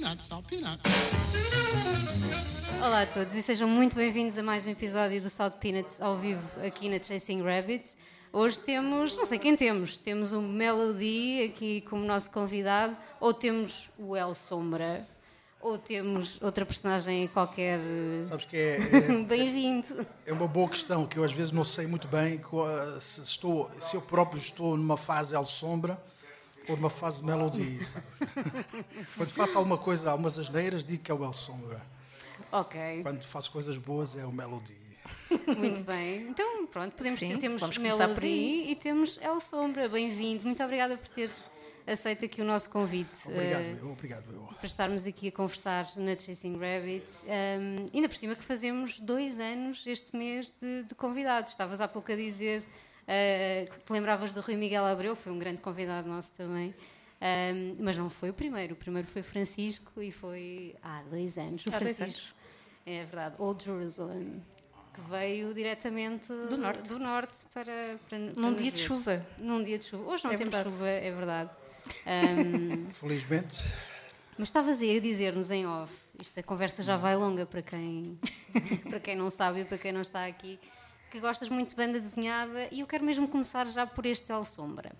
peanuts, salt peanuts. Olá a todos e sejam muito bem-vindos a mais um episódio do Salt Peanuts ao vivo aqui na Chasing Rabbits. Hoje temos, não sei quem temos, temos o Melody aqui como nosso convidado, ou temos o El Sombra, ou temos outra personagem qualquer. Sabes que é, é, Bem-vindo. é uma boa questão que eu às vezes não sei muito bem se, estou, se eu próprio estou numa fase El Sombra ou numa fase Melody. sabes? Quando faço alguma coisa, algumas asneiras, digo que é o El Sombra. Ok, Quando faço coisas boas, é o Melody. muito bem. Então, pronto, podemos Sim, ter, temos vamos começar por Melody e temos El Sombra. Bem-vindo. Muito obrigada por teres aceito aqui o nosso convite. Obrigado, Eh, eu, obrigado, eu. para estarmos aqui a conversar na Chasing Rabbits. Um, ainda por cima que fazemos dois anos este mês de, de convidados. Estavas há pouco a dizer uh, que te lembravas do Rui Miguel Abreu, foi um grande convidado nosso também. Um, mas não foi o primeiro. O primeiro foi Francisco e foi há dois anos. O Há dois Francisco. É verdade. Old Jerusalem. Que veio diretamente Do norte. do norte para, para, Num dia de chuva. Num dia de chuva. Hoje não É temos verdade. chuva, é verdade. Um, Felizmente, mas estavas aí a dizer-nos em off, isto a conversa já vai longa para quem, para quem não sabe e para quem não está aqui, que gostas muito de banda desenhada e eu quero mesmo começar já por este El Sombra.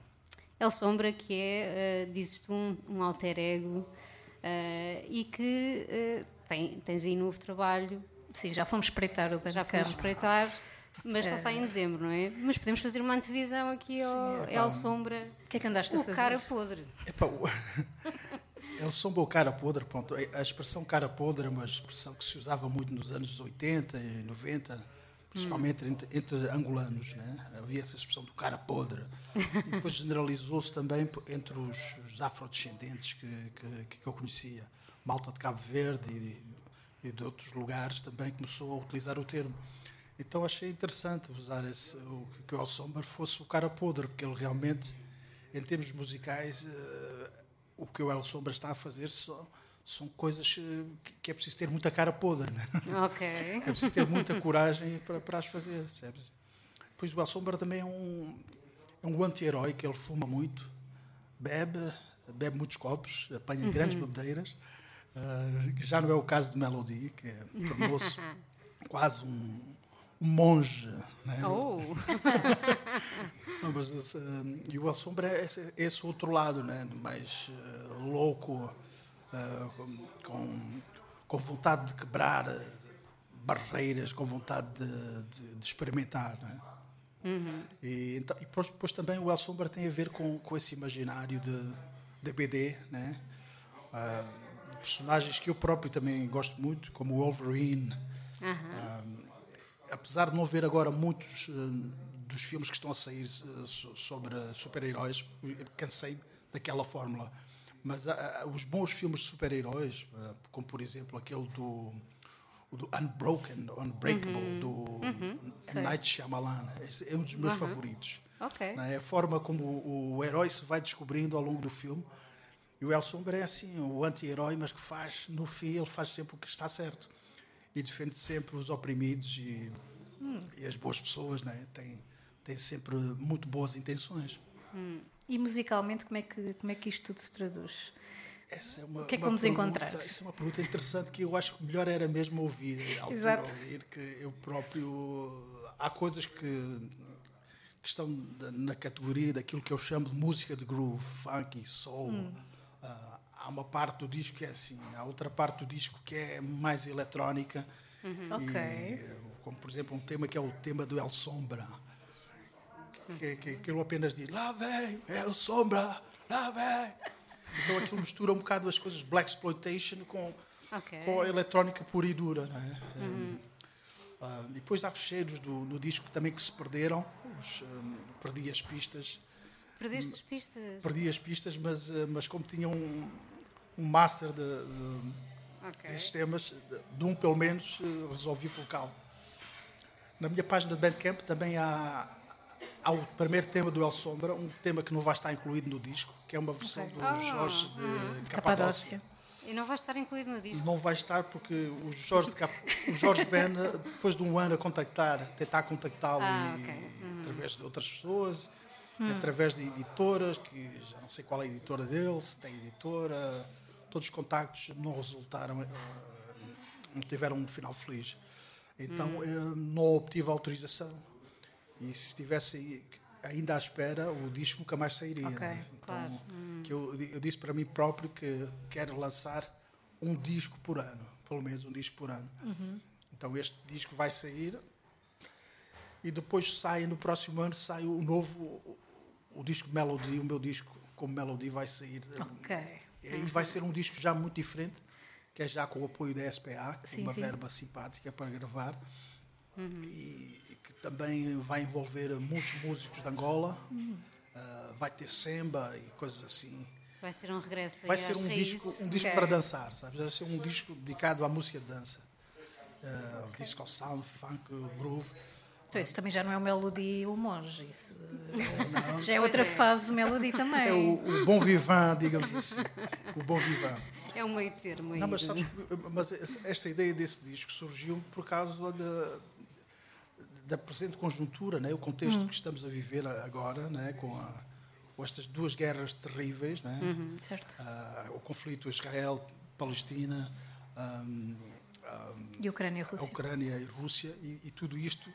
El Sombra que é, uh, dizes tu, um, um alter ego uh, e que uh, tem, tens aí novo trabalho, Sim, já fomos espreitar o já fomos espreitar, mas só sai em dezembro, não é? Mas podemos fazer uma antevisão aqui ao epá, El Sombra, O que é que andaste a o fazer? cara podre. epá, o- El Sombra, o cara podre, pronto. A expressão cara podre é uma expressão que se usava muito nos anos 80 e 90, principalmente entre, entre angolanos, né? Havia essa expressão do cara podre. E depois generalizou-se também entre os, os afrodescendentes que, que, que eu conhecia. Malta de Cabo Verde e, e de outros lugares também começou a utilizar o termo. Então achei interessante usar esse, o, que o El Sombra fosse o cara podre, porque ele realmente, em termos musicais, eh, o que o El Sombra está a fazer são, são coisas eh, que, é preciso ter muita cara podre, né? Ok. é preciso ter muita coragem para, para as fazer, percebes? Pois o El Sombra também é um, é um anti-herói, que ele fuma muito, bebe, bebe muitos copos, apanha grandes bebedeiras, que já não é o caso de Melody, que é- tornou-se quase um, um monge, né? Oh. Não, mas eh, e o El Sombra é esse, esse outro lado, né? mais eh, louco, com, com, vontade de quebrar eh, barreiras, com vontade de, de- de experimentar. Né? E, então, e depois, depois também o El Sombra tem a ver com, com esse imaginário de, de BD, né? Ah, personagens que eu próprio também gosto muito, como o Wolverine. Ah, apesar de não ver agora muitos eh, dos filmes que estão a sair eh, so- sobre super-heróis, cansei daquela fórmula. Mas ah, ah, os bons filmes de super-heróis, ah, como por exemplo aquele do, do Unbroken, Unbreakable, do M. Night Shyamalan, é um dos meus favoritos. Ok. Né? É a forma como o, o herói se vai descobrindo ao longo do filme. E o El Sombra é assim, o anti-herói, mas que faz, no fim, ele faz sempre o que está certo. E defende sempre os oprimidos e, e as boas pessoas, né? tem, tem sempre muito boas intenções. E musicalmente, como é, que, como é que isto tudo se traduz? Essa é uma, O que é que vamos pergunta- encontrar? Essa é uma pergunta interessante que eu acho que melhor era mesmo ouvir. Exato. Ouvir que eu próprio. Há coisas que, que estão na categoria daquilo que eu chamo de música de groove, funk, soul. Hum. Ah, há uma parte do disco que é assim, há outra parte do disco que é mais eletrónica. Uhum. Ok. E, como por exemplo um tema que é o tema do El Sombra. Que, que, apenas diz: Lá vem, El Sombra, lá vem. Então aquilo mistura um bocado as coisas Black Exploitation com, Ok. com a eletrónica pura e dura. Não é? Ah, e depois há fecheiros do, no disco também que se perderam, os, ah, perdi as pistas, Perdeste as pistas. perdi as pistas, mas, ah, mas como tinha um, um master de, de, Ok. desses temas, de, de um pelo menos, eh, resolvi colocá-lo. Na minha página de Bandcamp também há, há o primeiro tema do El Sombra, um tema que não vai estar incluído no disco, que é uma versão Ok. do Ah, Jorge de Capadócia. Capadócia. E não vai estar incluído no disco. Não vai estar porque o Jorge, de Cap... o Jorge Ben, eh, depois de um ano a contactar, tentar contactá-lo Ah, e- ok. Uhum. através de outras pessoas, através de editoras, que já não sei qual é a editora dele, se tem editora, todos os contactos não resultaram, uh, não tiveram um final feliz. Então uh, não obtive autorização. E se estivesse ainda à espera, o disco nunca mais sairia. Ok, né? Então, claro. que eu, eu disse para mim próprio que quero lançar um disco por ano, pelo menos um disco por ano. Então este disco vai sair e depois sai no próximo ano sai o novo o, o disco Melody, o meu disco como Melody vai sair. Ok. E vai ser um disco já muito diferente, que é já com o apoio da SPA, que Sim, é uma sim. verba simpática para gravar. E, e que também vai envolver muitos músicos de Angola. Ah, vai ter samba e coisas assim. Vai ser um regresso Vai ser um raízes. disco, um disco Ok. para dançar, sabes? Vai ser um disco dedicado à música de dança. Uh, disco sound, funk, groove. Então, isso também já não é o Melody o monge, isso Não, já é outra é. fase do Melody também. é o, o bom vivant, digamos assim. O bom vivant. É um meio termo. Não, mas sabes, que- mas esta ideia desse disco surgiu por causa da, da presente conjuntura, né? o contexto que estamos a viver agora, né? com, a, com estas duas guerras terríveis, né? Certo. Ah, o conflito Israel-Palestina, ahm, ahm, E Ucrânia a. Ucrânia e Rússia, e, e tudo isto,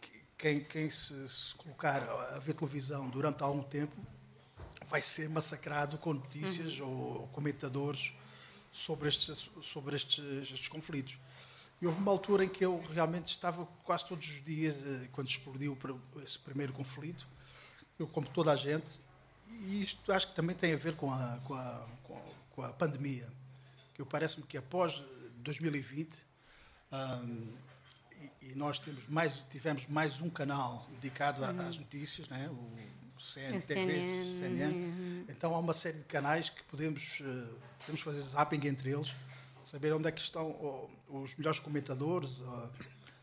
que- quem, quem se, se colocar a ver televisão durante algum tempo vai ser massacrado com notícias ou comentadores sobre estes, sobre estes, estes conflitos. E houve uma altura em que eu realmente estava quase todos os dias, eh, quando explodiu esse primeiro conflito, eu, como toda a gente, e isto acho que também tem a ver com a, com a, com a, pandemia, que parece-me que após eh, 2020, ahm, e, e nós temos mais, tivemos mais um canal dedicado a- às notícias, né? o CNTV, CNN, CNN. Então há uma série de canais que podemos, eh, podemos fazer zapping entre eles, saber onde é que estão os melhores comentadores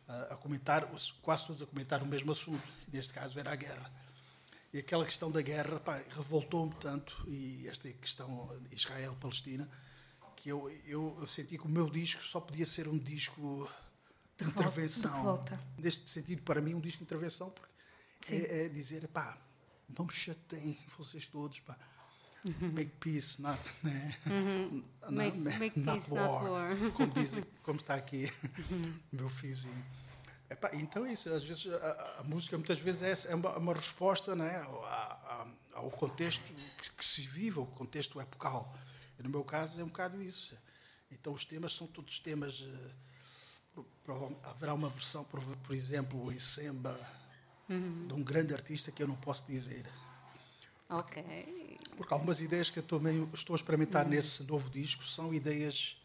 a, a comentar, quase todos a comentar o mesmo assunto. Neste caso era a guerra. E aquela questão da guerra revoltou-me tanto, e esta questão Israel-Palestina, que eu, eu, eu senti que o meu disco só podia ser um disco de De volta, intervenção. de volta. Neste sentido, para mim, um disco de intervenção, porque é, é dizer, pá, não me chateiem, vocês todos, pá. Make peace, not, né? Uhum. Make- make peace, not war. Como, dizem, como está aqui meu fiozinho. Epá, então é isso, às vezes a, a música muitas vezes é, essa, é uma, uma resposta né, ao, a- a- ao contexto que, que se vive, ao contexto epocal. E no meu caso é um bocado isso. Então os temas são todos temas. pro- pro- haverá uma versão, por, por exemplo, em samba, de um grande artista que eu não posso dizer. Ok. Porque algumas ideias que eu também estou a experimentar nesse novo disco são ideias,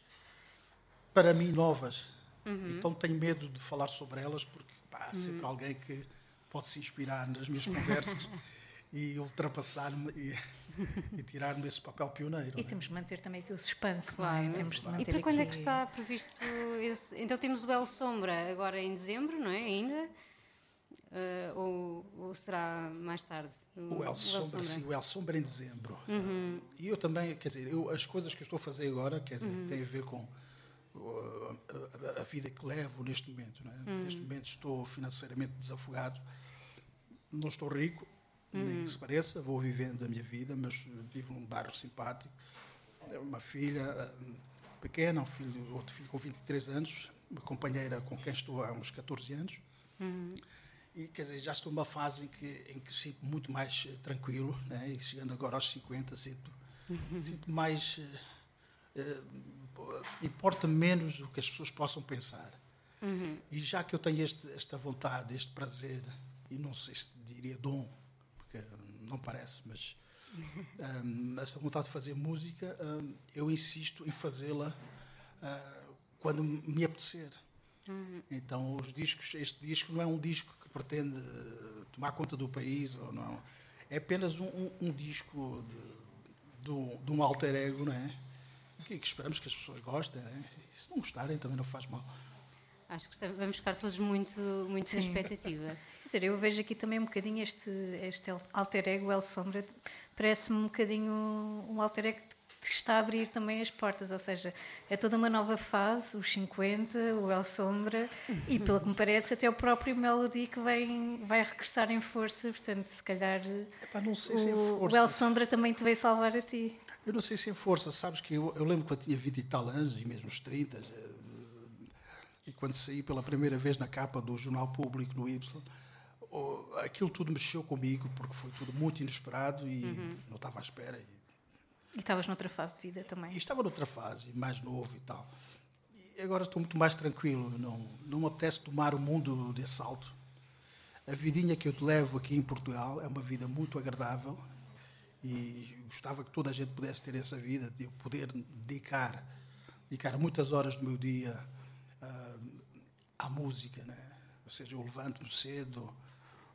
para mim, novas. Então tenho medo de falar sobre elas, porque pá, há sempre alguém que pode se inspirar nas minhas conversas e ultrapassar-me e, e tirar-me esse papel pioneiro. E né? temos de manter também aqui o suspense, Claro. não é? Temos de E para quando é aqui- que está previsto esse. Então temos o El Sombra agora em dezembro, não é? Ainda? Eh, ou, ou será mais tarde? O El Sombra, sim, o El Sombra em dezembro. E eu também, quer dizer, eu, as coisas que eu estou a fazer agora, quer dizer, têm a ver com uh, a, a- vida que levo neste momento. É? Neste momento estou financeiramente desafogado, não estou rico, nem que se pareça, vou vivendo a minha vida, mas vivo num bairro simpático. Tenho Uma filha uh, pequena, um filho, outro filho com 23 anos, uma companheira com quem estou há uns 14 anos. E quer dizer, já estou numa fase em que, em que sinto muito mais eh, tranquilo, né? e chegando agora aos 50, sinto, sinto mais. eh, eh, importa menos o que as pessoas possam pensar. E já que eu tenho este, esta vontade, este prazer, e não sei se diria dom, porque não parece, mas hum, essa vontade de fazer música, hum, eu insisto em fazê-la ah, quando me apetecer. Então, os discos, este disco não é um disco pretende eh, tomar conta do país ou não. É apenas um, um- um disco de, de um- de um alter ego, não é? Que, que esperamos que as pessoas gostem, não é? E se não gostarem, também não faz mal. Acho que vamos ficar todos muito, muito Sim. expectativa. Quer dizer, eu vejo aqui também um bocadinho este, este alter ego, El Sombra, parece-me um bocadinho um alter ego que está a abrir também as portas, ou seja, é toda uma nova fase, os 50, o El Sombra, e pelo que me parece até o próprio Melody que vem, vai regressar em força, portanto, se calhar Epá, não sei se é o, o. El Sombra também te veio salvar a ti. Eu não sei se em força, sabes que eu, eu lembro quando tinha 20 e tal anos, e mesmo os 30, eh, e quando saí pela primeira vez na capa do Jornal Público no Y, aquilo tudo mexeu comigo, porque foi tudo muito inesperado e Uhum. não estava à espera. E, estavas noutra fase de vida também. e estava noutra fase, mais novo e tal. E agora estou muito mais tranquilo, não, não me apetece tomar o mundo de assalto. A vidinha que eu te levo aqui em Portugal é uma vida muito agradável e gostava que toda a gente pudesse ter essa vida, de eu poder dedicar, dedicar muitas horas do meu dia ah, à música. Né? Ou seja, eu levanto-me cedo,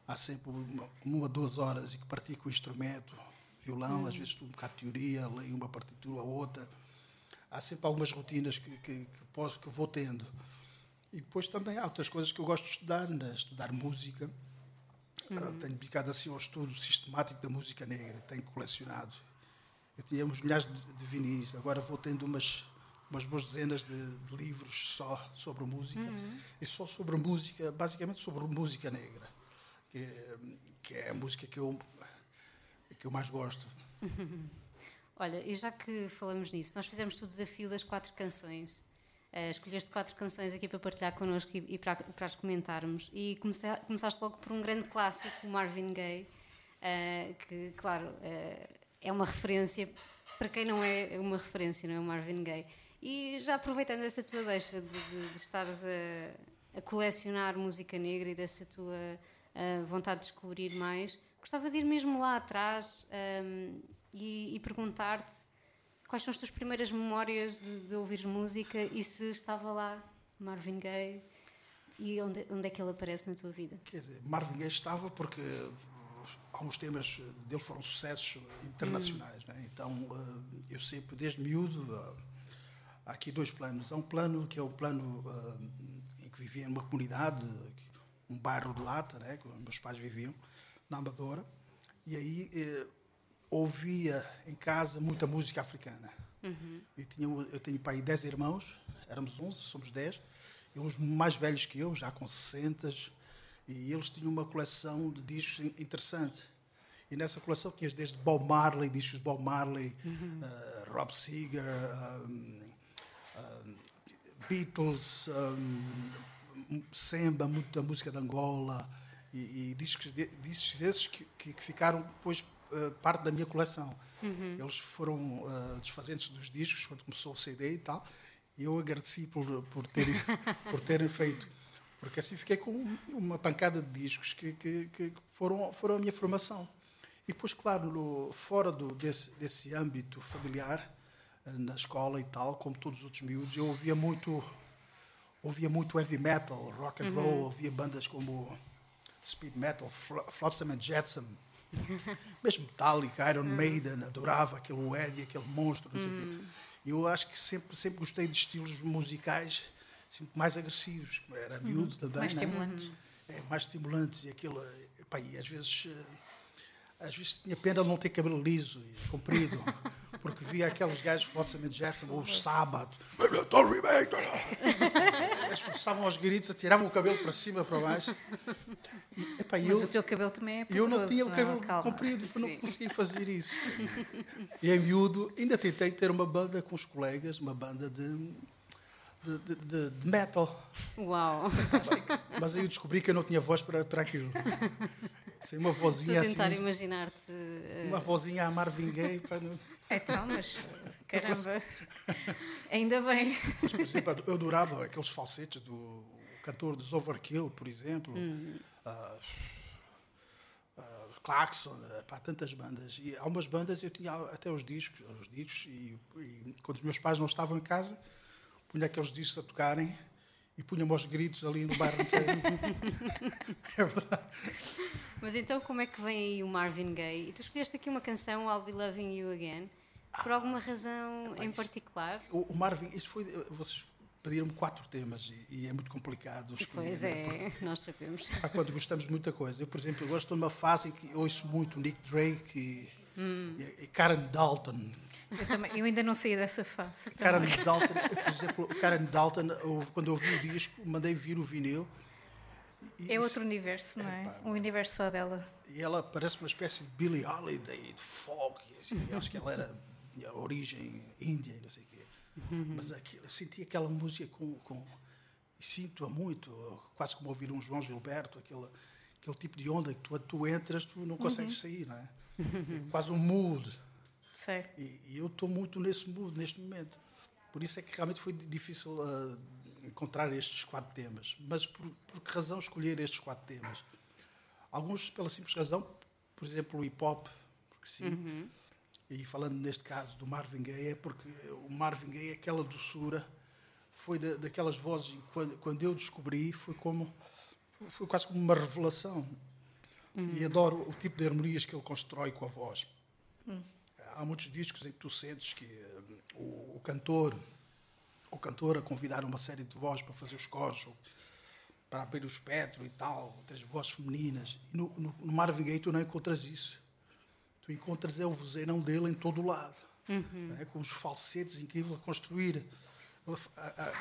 há sempre uma, uma, duas horas e que pratico o instrumento, violão, às vezes estudo um bocado de teoria, leio uma partitura ou outra. Há sempre algumas rotinas que, que, que posso, que vou tendo. E depois também há outras coisas que eu gosto de estudar, né? estudar música. Uh, tenho dedicado assim ao estudo sistemático da música negra, tenho colecionado. Eu tinha uns milhares de, de vinis, agora vou tendo umas, umas boas dezenas de, de livros só sobre música, e só sobre música, basicamente sobre música negra, que, que é a música que eu, que eu mais gosto. Olha, e já que falamos nisso, nós fizemos o desafio das quatro canções. Uh, escolheste quatro canções aqui para partilhar connosco e, e para, para, as comentarmos. E comecei, começaste logo por um grande clássico, o Marvin Gaye, uh, que, claro, uh, é uma referência para quem não é uma referência, não é o Marvin Gaye. E já aproveitando essa tua deixa de, de, de estares a, a, colecionar música negra e dessa tua vontade de descobrir mais, gostava de ir mesmo lá atrás um, e, e perguntar-te quais são as tuas primeiras memórias de, de ouvir música e se estava lá Marvin Gaye e onde, onde é que ele aparece na tua vida? Quer dizer, Marvin Gaye estava porque alguns temas dele foram sucessos internacionais, hum. né? então eu sempre, desde miúdo, há aqui dois planos. Há um plano que é o plano em que vivia numa comunidade, um bairro de lata, né? que meus pais viviam, na Amadora, e aí eh, ouvia em casa muita música africana. Uhum. Eu, tinha, eu tenho pai 10 irmãos, éramos 11, somos 10, e uns mais velhos que eu, já com 60, e eles tinham uma coleção de discos interessante. E nessa coleção tinhas desde Bob Marley, discos de Bob Marley, uhum. uh, Rob Seeger, um, um, Beatles, um, Samba, muita música de Angola, e, e discos, de, discos esses que, que, que ficaram depois uh, parte da minha coleção. Uhum. Eles foram uh, desfazendo-se dos discos quando começou o CD e tal, e eu agradeci por, por, terem, por terem feito. Porque assim fiquei com uma pancada de discos que, que, que foram, foram a minha formação. E depois, claro, no, fora do, desse, desse âmbito familiar, na escola e tal, como todos os outros miúdos, eu ouvia muito, ouvia muito heavy metal, rock and uhum. roll, ouvia bandas como speed metal, Flotsam and Jetsam, mesmo Metallica, Iron Maiden, adorava aquele Eddie, aquele monstro, não sei o quê. Eu acho que sempre, sempre gostei de estilos musicais sempre mais agressivos, era miúdo também, mais né? estimulantes. É, mais estimulantes e aquilo, epá, e às vezes às vezes tinha pena de não ter cabelo liso e comprido, porque via aqueles gajos Flotsam and Jetsam, ou os sábados, eles começavam aos gritos, atiravam o cabelo para cima, para baixo. E, epá, Mas eu, o teu cabelo também é Eu não tinha o cabelo não, comprido, porque não conseguia fazer isso. E em miúdo, ainda tentei ter uma banda com os colegas, uma banda de, de, de, de, metal. Uau! Mas aí eu descobri que eu não tinha voz para, para aquilo. Sem uma vozinha Estou a tentar assim. imaginar-te. Uh... Uma vozinha a Marvin Gaye. Para não... Então, mas caramba, ainda bem. Mas, por exemplo, eu adorava aqueles falsetes do cantor dos Overkill, por exemplo. Hum. Uh, uh, Claxon, pá, tantas bandas. E algumas bandas eu tinha até os discos, os discos e, e quando os meus pais não estavam em casa, punha aqueles discos a tocarem e punha-me aos gritos ali no bairro inteiro. é verdade. Mas então como é que vem aí o Marvin Gaye? E tu escolheste aqui uma canção, I'll Be Loving You Again, por alguma razão Epá, em isso- particular? O, o Marvin, isso foi. Vocês pediram-me quatro temas e, e é muito complicado escolher. Pois né? É, nós sabemos. Há quando gostamos de muita coisa. Eu, por exemplo, agora estou numa fase em que ouço muito Nick Drake e, Hum. e, e Karen Dalton. Eu, também, eu ainda não saí dessa fase. Karen Dalton, por exemplo, Karen Dalton, quando eu ouvi o disco, mandei vir o vinil. E, É outro universo, não é? Epá, Um universo só dela. E ela parece uma espécie de Billie Holiday, de folk. e assim, eu acho que ela era tinha origem índia e não sei o quê. Mas aquilo, senti aquela música com, com sinto-a muito, quase como ouvir um João Gilberto, aquele, aquele tipo de onda que tu, tu entras, tu não consegues sair, não é? É quase um mood. Sei. E, e eu estou muito nesse mood neste momento. Por isso é que realmente foi difícil uh, encontrar estes quatro temas. Mas por, por que razão escolher estes quatro temas? Alguns pela simples razão, por exemplo, o hip hop, porque sim. E falando neste caso do Marvin Gaye, é porque o Marvin Gaye, aquela doçura, foi da, daquelas vozes, quando, quando eu descobri, foi como foi quase como uma revelação. E adoro o tipo de harmonias que ele constrói com a voz. Há muitos discos em que tu sentes que eh, o, o cantor, o cantor a convidar uma série de vozes para fazer os coros, para abrir o espectro e tal, outras vozes femininas. E no, no, no Marvin Gaye tu não encontras isso. Tu encontras é o vozeirão dele em todo o lado, né? com os falsetes incríveis a construir. A, a-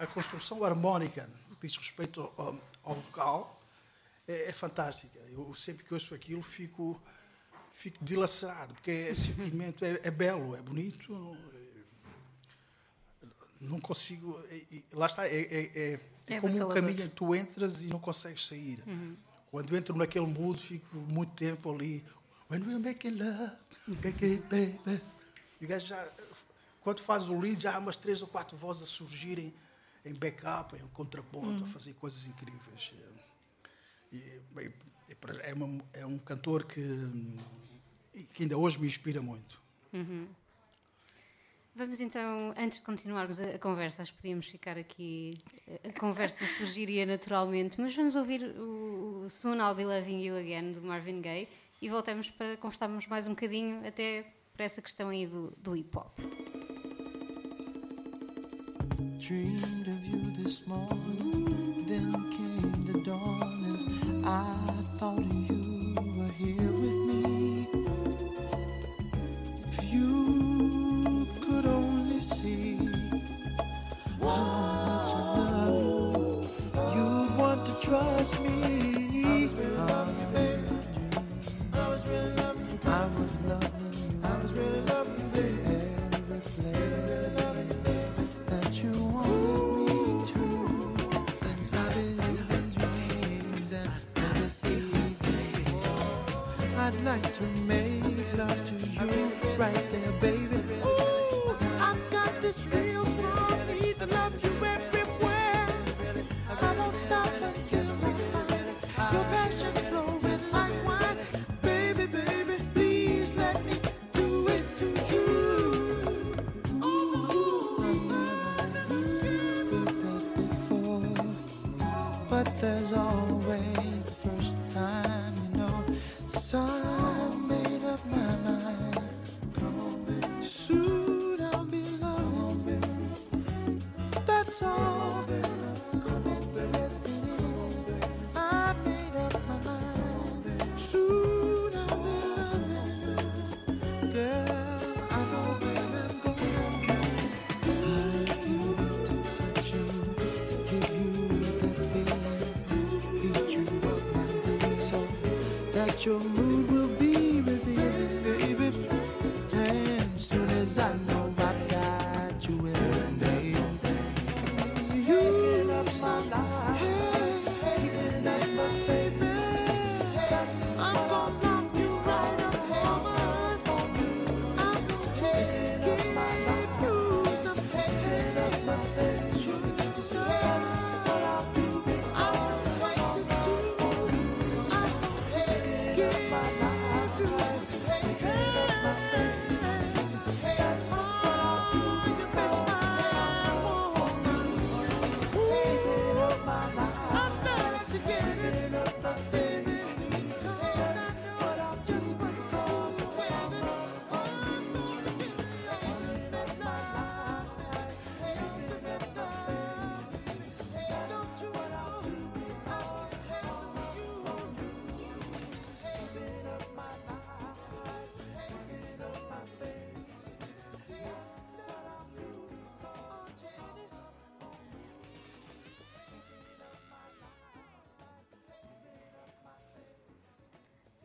a construção harmónica, que diz respeito ao, ao vocal, é, é fantástica. Eu sempre que ouço aquilo fico, fico dilacerado, porque é simplesmente é, é belo, é bonito. Não consigo. e- e lá está, é, é, é- é É como um caminho tu entras e não consegues sair. Quando entro naquele mood, fico muito tempo ali. When we're making love, baby, baby. O gajo já, quando faz o lead, já há umas três ou quatro vozes a surgirem em backup, em contraponto, a fazer coisas incríveis. E, bem, é uma- é um cantor que, que ainda hoje me inspira muito. Vamos então, antes de continuarmos a, conversa, acho que podíamos ficar aqui, a, a conversa surgiria naturalmente, mas vamos ouvir o, o Soon I'll Be Loving You Again, do Marvin Gaye, e voltamos para conversarmos mais um bocadinho, até para essa questão aí do, do hip hop. Dreamed of you this morning, then came the dawn, and I thought you were here right there, baby.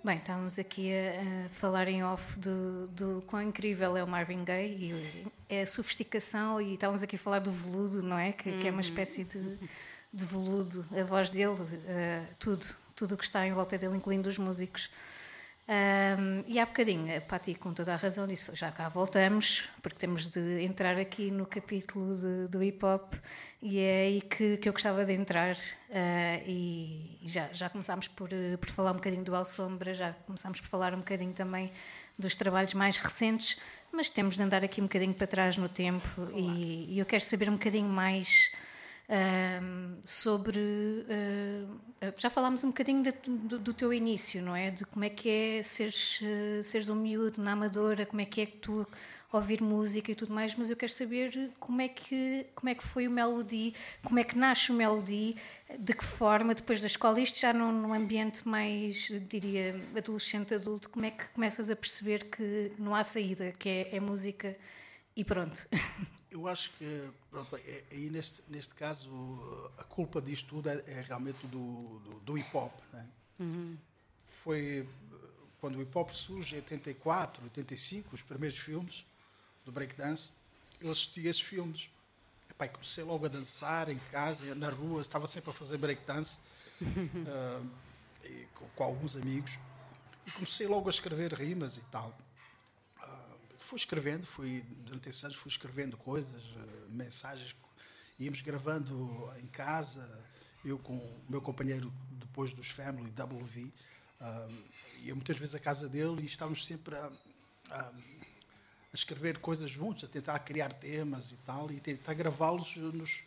Bem, estávamos aqui a, a falar em off do, do quão incrível é o Marvin Gaye e é a sofisticação e estávamos aqui a falar do veludo, não é? Que, que é uma espécie de, de veludo, a voz dele, uh, tudo, tudo o que está em volta dele, incluindo os músicos. Um, e há bocadinho, a Pati, com toda a razão, disse: já cá voltamos, porque temos de entrar aqui no capítulo de, do hip hop, e é aí que, que eu gostava de entrar. Uh, e já, já começámos por, por falar um bocadinho do Al Sombra, já começámos por falar um bocadinho também dos trabalhos mais recentes, mas temos de andar aqui um bocadinho para trás no tempo, e, e eu quero saber um bocadinho mais sobre. Uh, já falámos um bocadinho de, do, do, teu início, não é? De como é que é seres, uh, seres um miúdo na Amadora, como é que é que tu ouvir música e tudo mais, mas eu quero saber como é que, como é que foi o Melody, como é que nasce o Melody, de que forma, depois da escola, isto já num, num ambiente mais, diria, adolescente, adulto, como é que começas a perceber que não há saída, que é, é música e pronto. Eu acho que, pronto, é, aí neste, neste caso, a culpa disto tudo é, é realmente do, do, do hip hop. Né? Uhum. Foi quando o hip hop surge, em 84, 85, os primeiros filmes do breakdance, eu assisti esses filmes. Epá, comecei logo a dançar em casa, na rua, estava sempre a fazer breakdance uh, com, com alguns amigos. E comecei logo a escrever rimas e tal fui escrevendo, fui, durante esses anos fui escrevendo coisas, uh, mensagens, íamos gravando em casa, eu com o meu companheiro depois dos Family, WV, uh, ia muitas vezes à casa dele e estávamos sempre a, a, a, escrever coisas juntos, a tentar criar temas e tal, e tentar gravá-los nos,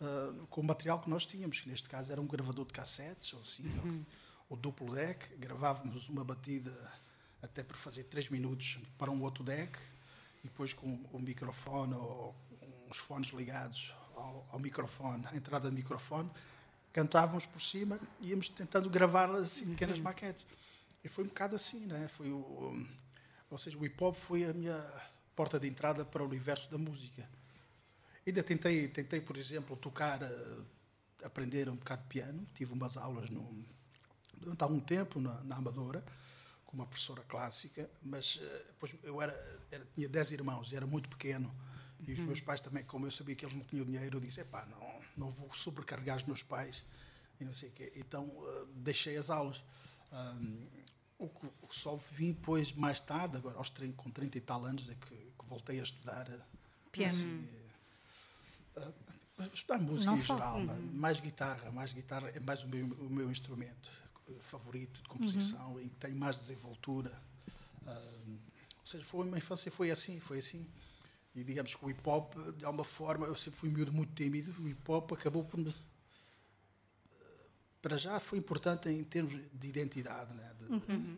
uh, com o material que nós tínhamos, que neste caso era um gravador de cassetes, ou assim, uhum. ou, ou duplo deck, gravávamos uma batida até por fazer três minutos para um outro deck e depois com o microfone ou uns fones ligados ao, ao microfone, a entrada do microfone, cantávamos por cima e íamos tentando gravar assim pequenas uhum. maquetes. E foi um bocado assim, né? Foi o, ou seja, o hip hop foi a minha porta de entrada para o universo da música. Ainda tentei, tentei por exemplo, tocar, uh, aprender um bocado de piano. Tive umas aulas no, durante algum tempo na, na Amadora com uma professora clássica, mas uh, depois eu era, era, tinha 10 irmãos, era muito pequeno, e os uhum. meus pais também, como eu sabia que eles não tinham dinheiro, eu disse, pá, não, não vou sobrecarregar os meus pais, e não sei o quê. Então uh, deixei as aulas. Um, o, que só vim depois, mais tarde, agora aos 30, com 30 e tal anos, é que, que voltei a estudar uh, piano. Assim, estudar música não em geral, uhum. mais guitarra, mais guitarra é mais o meu, o meu instrumento favorito de composição uhum. e tem mais desenvoltura. Uh, ou seja, foi uma infância foi assim, foi assim. E digamos que o hip hop, de alguma forma, eu sempre fui um miúdo muito tímido, o hip hop acabou por me. Para já foi importante em termos de identidade, né? De, uhum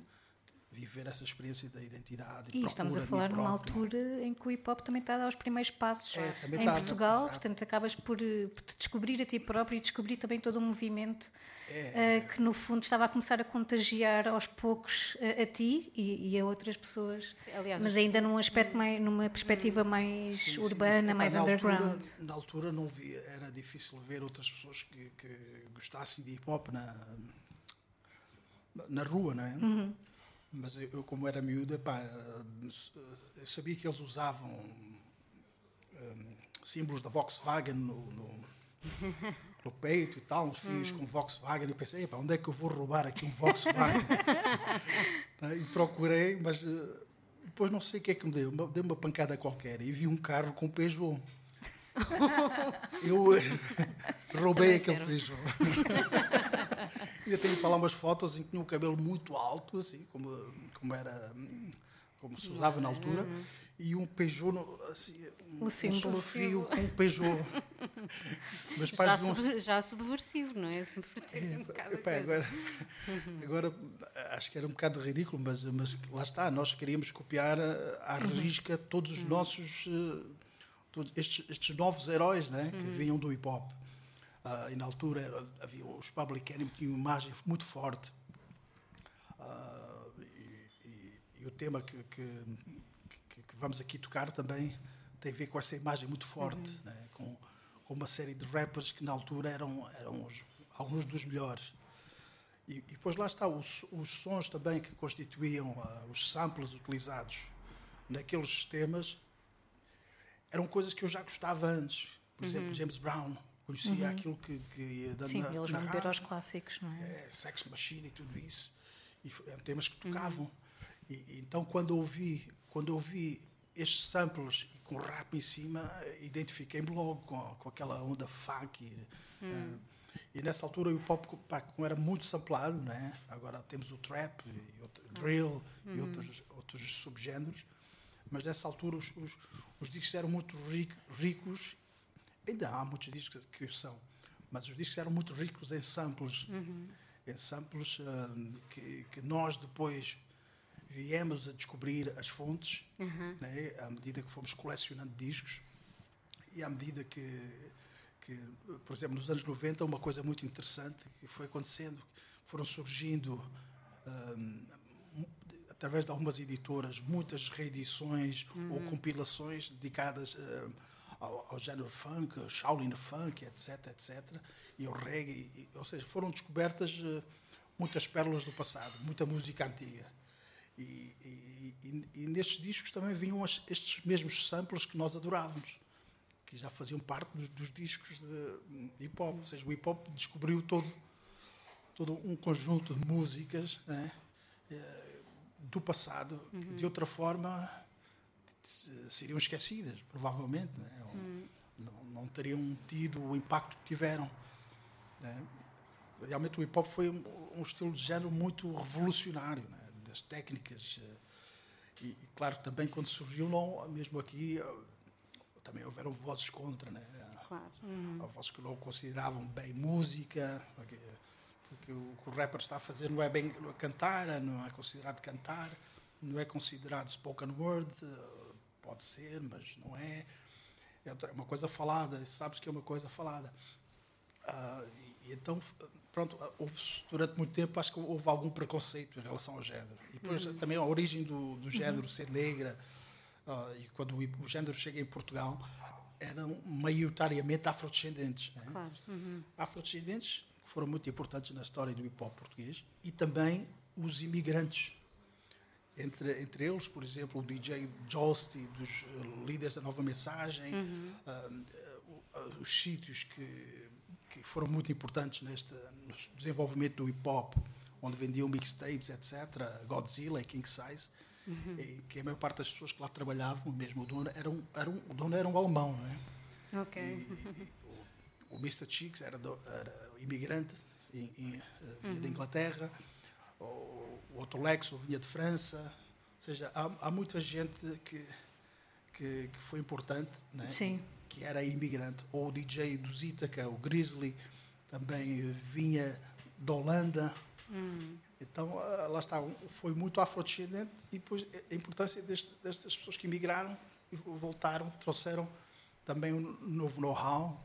viver essa experiência da identidade. E, e estamos a falar numa altura em que o hip hop também está a dar os primeiros passos é, em está, Portugal, exato. portanto acabas por, eh, por, te descobrir a ti próprio e descobrir também todo um movimento é, uh, que no fundo estava a começar a contagiar aos poucos uh, a ti e, e, a outras pessoas, Aliás, mas ainda num aspecto mais, numa perspectiva mais sim, urbana, sim. mais na underground. Altura, na altura não via, era difícil ver outras pessoas que, que gostassem de hip hop na na rua, não é? Uhum. Mas eu, como era miúda, pá, sabia que eles usavam um, símbolos da Volkswagen no, no, no, peito e tal, uns fios hum. com Volkswagen. Eu pensei, pá, onde é que eu vou roubar aqui um Volkswagen? Né, e procurei, mas uh, depois não sei o que é que me deu. Deu uma pancada qualquer e vi um carro com Peugeot. eu uh, roubei aquele. Peugeot. Ainda tenho para lá umas fotos em que tinha o cabelo muito alto, assim, como, como era como se usava na altura, uhum. e um Peugeot, assim, um, um fio com um Peugeot. Meus pais já, sub, já subversivo, não é? é um pá, agora, agora, acho que era um bocado ridículo, mas, mas lá está, nós queríamos copiar à uhum. risca todos os uhum. nossos, uh, todos estes, estes novos heróis né, que uhum. vinham do hip hop. Uh, e na altura havia os Public Enemy tinham uma imagem muito forte. Uh, e, e, e, o tema que, que, que, que, vamos aqui tocar também tem a ver com essa imagem muito forte, uhum. né? com, com, uma série de rappers que na altura eram, eram os, alguns dos melhores. E, e depois lá está, os, os sons também que constituíam ah, os samples utilizados naqueles temas eram coisas que eu já gostava antes. Por exemplo, James Brown, conhecia aquilo que, que ia dando Sim, na, eles na vão beber aos clássicos, não é? é, Sex Machine e tudo isso. E eram temas que tocavam. E, e então, quando ouvi, quando ouvi estes samples e com rap em cima, identifiquei-me logo com, com aquela onda funk. eh, e nessa altura o hip hop pá, como era muito samplado, né? agora temos o trap, e outro, drill e outros, outros subgéneros. Mas nessa altura os, os, os discos eram muito ric- ricos Ainda há muitos discos que são, mas os discos eram muito ricos em samples, em samples ah, que, que nós depois viemos a descobrir as fontes, né, à medida que fomos colecionando discos. E à medida que, que, por exemplo, nos anos 90, uma coisa muito interessante que foi acontecendo, foram surgindo ah, através de algumas editoras, muitas reedições ou compilações dedicadas eh, ao, ao género funk, ao Shaolin funk, etc, etc, e ao reggae, e- ou seja, foram descobertas eh, muitas pérolas do passado, muita música antiga. E, e- e- nestes discos também vinham as- estes mesmos samples que nós adorávamos, que já faziam parte dos, dos discos de hip hop, ou seja, o hip hop descobriu todo todo um conjunto de músicas né, eh, do passado que de outra forma seriam esquecidas, provavelmente, né, ou não, não teriam tido o impacto que tiveram. né. Realmente o hip hop foi um, um estilo de género muito revolucionário, né, das técnicas. eh, E, e, claro, também quando surgiu, não, mesmo aqui, eh, também houveram vozes contra, né? Claro. Há vozes que não consideravam bem música, porque, porque o que o rapper está a fazer não é bem é cantar, não é considerado cantar, não é considerado spoken word, eh, pode ser, mas não é. É é uma coisa falada, sabes que é uma coisa falada. Ah, e, então, pronto, ah, houve durante muito tempo, acho que houve algum preconceito em relação ao género. E depois também a origem do, do género ser negra, ah, e quando o, o género chega em Portugal, eram maioritariamente afrodescendentes. Né? Claro. Uhum. Afrodescendentes que foram muito importantes na história do hip hop português e também os imigrantes. Entre, entre eles, por exemplo, o DJ Josti, dos eh, líderes da Nova Mensagem, ah, eh, ah, os sítios que, que foram muito importantes neste no desenvolvimento do hip hop, onde vendiam mixtapes, etc. Godzilla e King Size, e que a maior parte das pessoas que lá trabalhavam, mesmo o dono, era um, era um, o dono era um alemão, não é? Ok. E o, o Mr. Chicks era, do- era imigrante, em, em, eh, vinha da Inglaterra, o, o outro Lexo vinha de França, ou seja, há, há muita gente que, que, que foi importante, né? Que era imigrante, ou o DJ do Ítaca, o Grizzly, também eh, vinha da Holanda. Então, ah, lá está, foi muito afrodescendente e depois a importância deste- destas pessoas que imigraram e voltaram, trouxeram também um novo know-how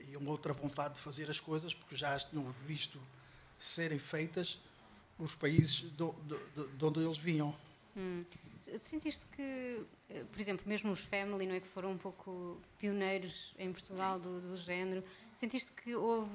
e uma outra vontade de fazer as coisas, porque já as tinham visto serem feitas nos países do, do, do- de onde eles vinham. Hum. Sentiste que, eh, por exemplo, mesmo os Family, não é que foram um pouco pioneiros em Portugal do, do género, sentiste que houve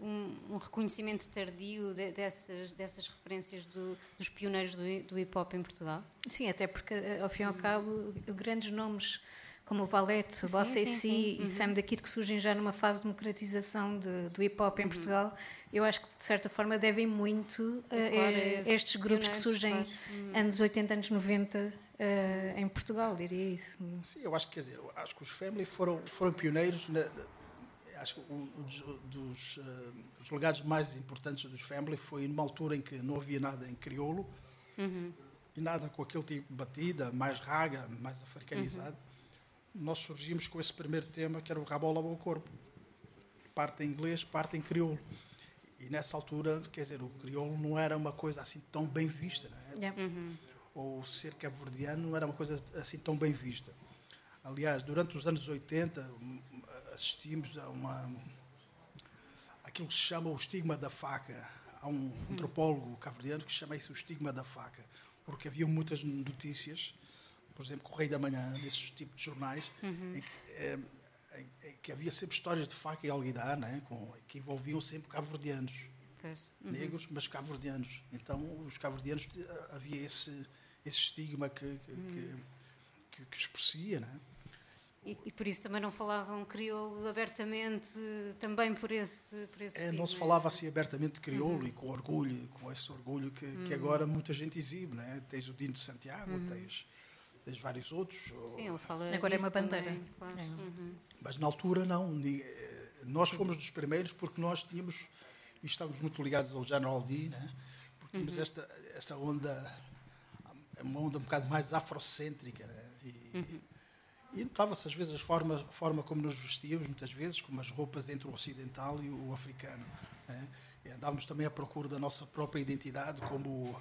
um, um reconhecimento tardio de- dessas, dessas referências do- dos pioneiros do, do hip hop em Portugal? Sim, até porque, eh, ao fim e ao cabo, grandes nomes como o Valete, o Sim, Bossa sim, sim. e Sam da Kid, que surgem já numa fase de democratização de- do hip hop em Portugal, eu acho que, de certa forma, devem muito eh, a a esses estes grupos que surgem claro. anos 80, anos 90 eh, em Portugal, diria isso. Sim, eu acho que, quer dizer, acho que os Family foram, foram pioneiros. Na, na- acho que um dos, dos, eh, os legados mais importantes dos Family foi numa altura em que não havia nada em crioulo e nada com aquele tipo de batida, mais raga, mais africanizado. Nós surgimos com esse primeiro tema que era o Rabola ao Corpo. Parte em inglês, parte em crioulo. E nessa altura, quer dizer, o crioulo não era uma coisa assim tão bem vista, não é? Yeah. ou ser cabo-verdiano não era uma coisa assim tão bem vista. Aliás, durante os anos 80 hum, assistimos a uma aquilo que se chama o estigma da faca. Há um antropólogo cabo-verdiano que chama isso o estigma da faca, porque havia muitas notícias, por exemplo, Correio da Manhã, desses tipos de jornais, em, que, eh, em- em que havia sempre histórias de faca e alguidar, né, com, que envolviam sempre cabo-verdianos. Pois. negros, mas cabo-verdianos. Então, os cabo-verdianos eh, havia esse, esse estigma que, que, que, que, que expressia, né? E, e por isso também não falavam crioulo abertamente, também por esse, por esse É, não estigma. se falava assim abertamente crioulo e com orgulho, com esse orgulho que, que agora muita gente exibe, né? Tens o Dino de Santiago, tens, tens vários outros. Sim, ele fala Agora é uma bandeira. claro. É. Uhum. Mas na altura não. eh, Nós fomos dos primeiros porque nós tínhamos, e estávamos muito ligados ao General D, né? porque tínhamos esta, esta onda, é uma onda um bocado mais afrocêntrica. Né? E, e notava-se às vezes a forma, a forma como nos vestíamos, muitas vezes, como as roupas entre o ocidental e o africano. Né? E andávamos também à procura da nossa própria identidade como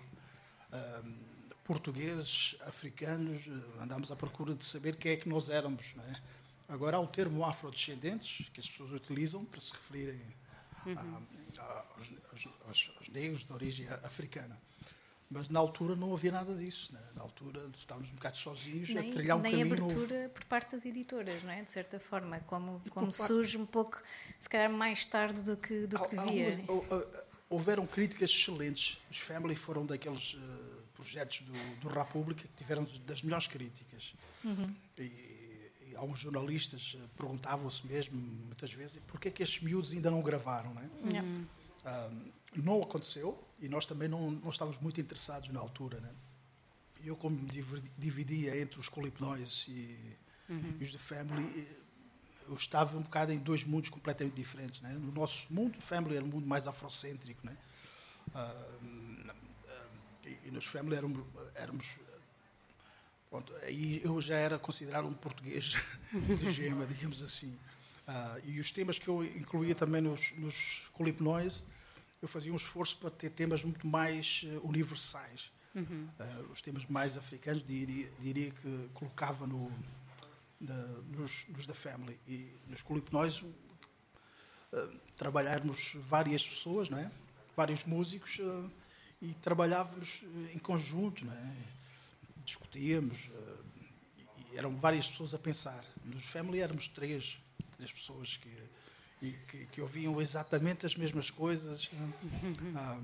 ahm, portugueses, africanos, eh, andámos à procura de saber quem é que nós éramos. Não é? Agora há o termo afrodescendentes, que as pessoas utilizam para se referirem a- a- aos, aos- aos- negros de origem africana. Mas na altura não havia nada disso. né? Na altura estávamos um bocado sozinhos Nem, a trilhar um nem caminho. novo. abertura por parte das editoras, não é? De certa forma, como, como por parte- surge um pouco, se calhar mais tarde do que, do que devia. algumas- hou- hou- houveram críticas excelentes. Os Family foram daqueles eh, projetos do, do República que tiveram das melhores críticas. E, e alguns jornalistas eh, perguntavam-se mesmo, muitas vezes, porquê é que estes miúdos ainda não gravaram, não é? Yeah. Ah, não aconteceu e nós também não, não estávamos muito interessados na altura. Né? Eu, como me dividia entre os Colipnóis e, e os The Family, eh, eu estava um bocado em dois mundos completamente diferentes. Né? No nosso mundo, Family era um mundo mais afrocêntrico. Né? Ah, e, e nos Family éramos, éramos Pronto, aí eu já era considerado um português de gema, digamos assim. Ah, e os temas que eu incluía também nos, nos Colipnóis, eu fazia um esforço para ter temas muito mais eh, universais. Ah, os temas mais africanos, diria, diria que colocava no, na- nos, nos da Family. E nos Colipnóis, ah, trabalharmos várias pessoas, não é? vários músicos, e trabalhávamos eh, em conjunto. Não é? discutíamos eh, eram várias pessoas a pensar. Nos Family éramos três, três pessoas que, e que, que ouviam exatamente as mesmas coisas. Ah,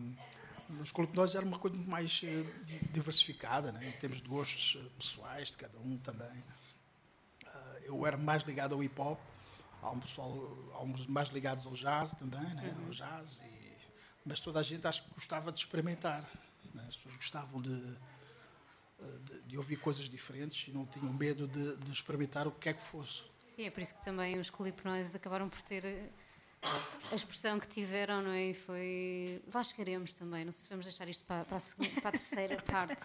nos Colipnóis era uma coisa muito mais eh, di- diversificada, né? em termos de gostos pessoais de cada um também. Ah, eu era mais ligado ao hip hop, há um pessoal, há uns mais ligados ao jazz também, né? ao jazz, e- mas toda a gente acho que gostava de experimentar. né? As pessoas gostavam de, de, de ouvir coisas diferentes e não tinham medo de, de experimentar o que é que fosse. Sim, é por isso que também os colipnóis acabaram por ter eh, a expressão que tiveram, não é? E foi. Lá chegaremos também, não sei se vamos deixar isto para, para, a, segunda, para a terceira parte.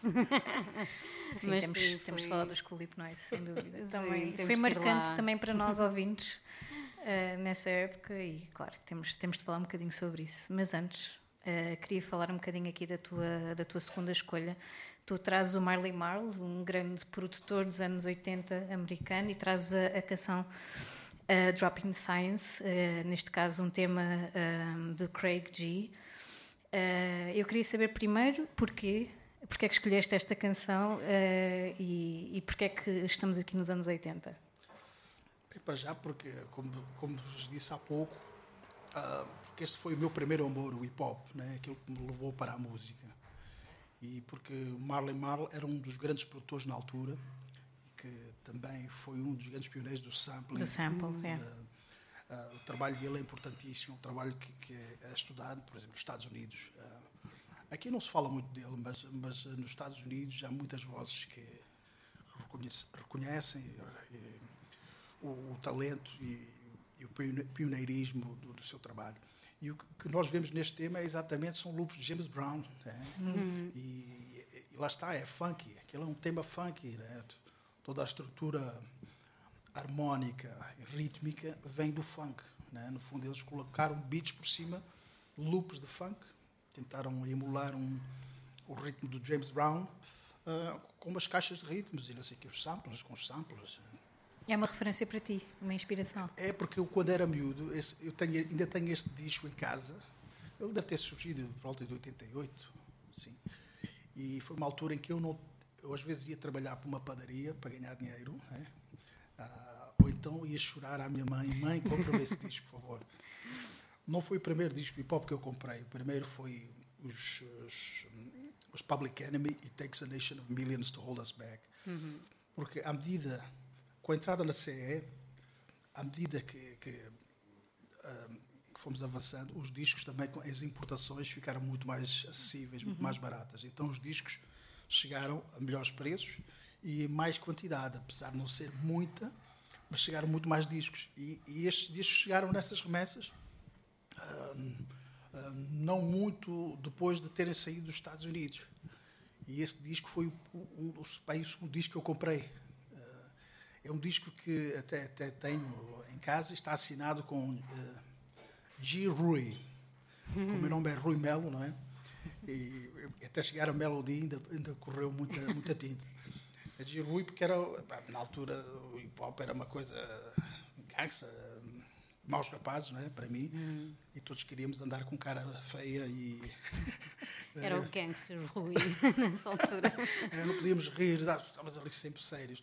Sim, Mas temos, sim, temos foi- falado dos Colipnóis, sem dúvida. Sim, também foi marcante também para nós ouvintes eh, nessa época e, claro, temos, temos de falar um bocadinho sobre isso. Mas antes, eh, queria falar um bocadinho aqui da tua, da tua segunda escolha. Tu trazes o Marley Marl, um grande produtor dos anos 80 americano, e trazes a, a canção eh, Dropping Science, neste caso um tema eh, de Craig G. Eu queria saber primeiro porquê, porque é que escolheste esta canção eh, e, e porque é que estamos aqui nos anos 80. Para já, porque, como, como vos disse há pouco, ah, porque esse foi o meu primeiro amor, o hip hop, né? aquilo que me levou para a música. E porque Marley Marl era um dos grandes produtores na altura, e que também foi um dos grandes pioneiros do sampling. Do sample, é. Ah, ah, o trabalho dele é importantíssimo, um trabalho que, que é estudado, por exemplo, nos Estados Unidos. Ah, aqui não se fala muito dele, mas, mas nos Estados Unidos há muitas vozes que reconhece- reconhecem eh, o, o talento e, e o pione- pioneirismo do, do seu trabalho. E o que- nós vemos neste tema é exatamente são loops de James Brown. né? E, e lá está, é funky. Aquilo é um tema funky. Né? Toda a estrutura harmónica e rítmica vem do funk. Né? No fundo, eles colocaram beats por cima, loops de funk, tentaram emular um, o ritmo do James Brown ah, com umas caixas de ritmos e não sei que, os samples, com os samples. É uma referência para ti, uma inspiração. É porque eu, quando era miúdo, esse- eu tenho- ainda tenho este disco em casa. Ele deve ter surgido por volta de 88, sim. E foi uma altura em que eu não, eu às vezes ia trabalhar para uma padaria para ganhar dinheiro, né? Ah, ou então ia chorar à minha mãe, mãe, compra-me esse disco, por favor. não foi o primeiro disco hip hop que eu comprei. O primeiro foi os, os, os Public Enemy It Takes a Nation of Millions to Hold Us Back. Porque à medida, com a entrada na CE, à medida que, que, ah, que fomos avançando, os discos também, com as importações ficaram muito mais acessíveis, muito mais baratas. Então os discos chegaram a melhores preços e em mais quantidade, apesar de não ser muita, mas chegaram muito mais discos. E, e estes discos chegaram nessas remessas Ahm, ahm, não muito depois de terem saído dos Estados Unidos. E esse disco foi o, um, o, o segundo disco que eu comprei. É um disco que até, até tenho em casa, está assinado com ah, G. Rui. O meu nome é Rui Melo, não é? E até chegar a melodia ainda, ainda correu muita, muita tinta. A G. Rui, porque era, na altura o hip hop era uma coisa gangsta, maus rapazes, não é? Para mim. E todos queríamos andar com cara feia e. Era o gangster Rui nessa altura. Eh, não podíamos rir, ah, estávamos ali sempre sérios.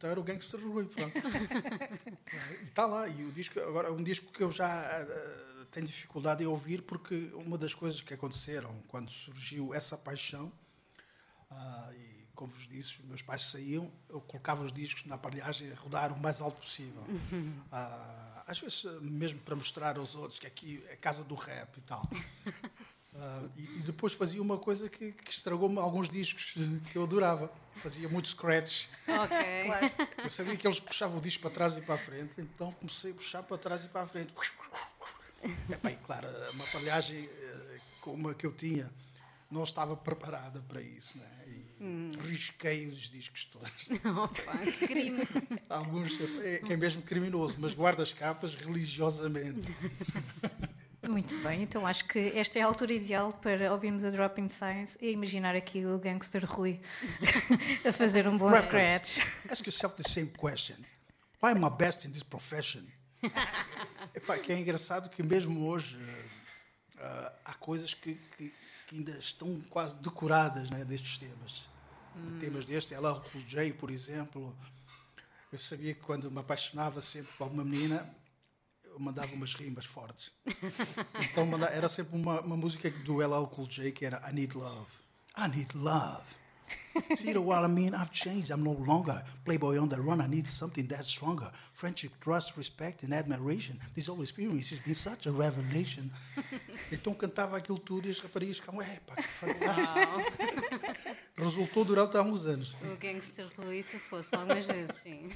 Então era o Gangster Rui, pronto. E está lá, e o disco, agora é um disco que eu já eh, tenho dificuldade em ouvir, porque uma das coisas que aconteceram quando surgiu essa paixão, ah, e como vos disse, os meus pais saíam, eu colocava os discos na aparelhagem a rodar o mais alto possível. Ah, às vezes mesmo para mostrar aos outros que aqui é casa do rap e tal. Ah, e, e depois fazia uma coisa que, que estragou-me alguns discos eh, que eu adorava. Fazia muito scratch. Ok. Eu sabia que eles puxavam o disco para trás e para a frente, então comecei a puxar para trás e para a frente. Epá, e claro, uma aparelhagem eh, como a que eu tinha não estava preparada para isso, né? E risquei os discos todos. Opa, que crime. Alguns é, que é mesmo criminoso, mas guarda as capas religiosamente. Muito bem, então acho que esta é a altura ideal para ouvirmos a Drop in Science e imaginar aqui o gangster Rui a fazer um bom scratch. Ask yourself the same question. Why am I best in this profession? Epá, que é engraçado que mesmo hoje ah, há coisas que, que- que ainda estão quase decoradas né, destes temas. Temas deste, ela o J, por exemplo. Eu sabia que quando me apaixonava sempre por alguma menina, mandava umas rimas fortes. Então manda- era sempre uma, uma música do LL Cool J que era I Need Love. I Need Love. See the what I mean? I've changed. I'm no longer playboy on the run. I need something that's stronger. Friendship, trust, respect, and admiration. This whole experience has been such a revelation. Então cantava aquilo tudo e as raparigas ficavam, é pá, que fantástico. Resultou durante há uns anos. O gangster Rui, se fosse algumas vezes, sim.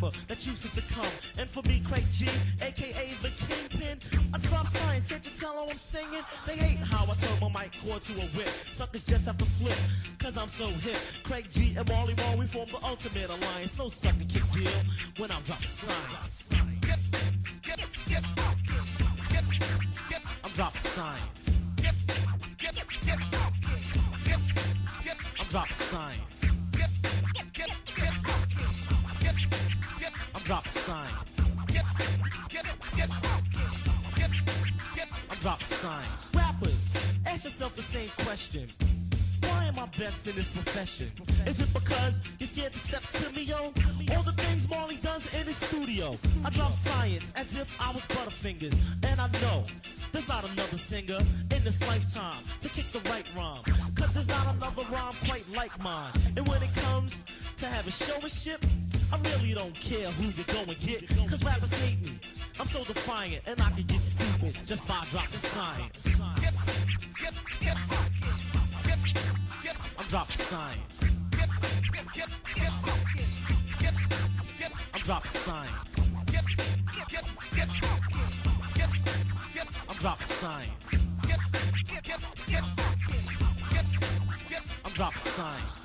Rapper that chooses to come, and for me, Craig G, aka the Kingpin, I drop science. Can't you tell how I'm singing? They hate how I turn my mic cord to a whip. Suckers just have to flip, cause I'm so hip. Craig G and Marley Marl, we form the ultimate alliance. No sucker kick deal when I'm dropping science. I'm dropping science. I'm dropping science. Yourself the same question. Am I best in this profession? Is it because you're scared to step to me, yo? All the things Marley does in his studio. I drop science as if I was Butterfingers. And I know there's not another singer in this lifetime to kick the right rhyme. Cause there's not another rhyme quite like mine. And when it comes to having showmanship, I really don't care who you go and get. Cause rappers hate me. I'm so defiant and I can get stupid just by dropping science. I'm dropping science. I'm dropping science. I'm dropping science. I'm dropping science.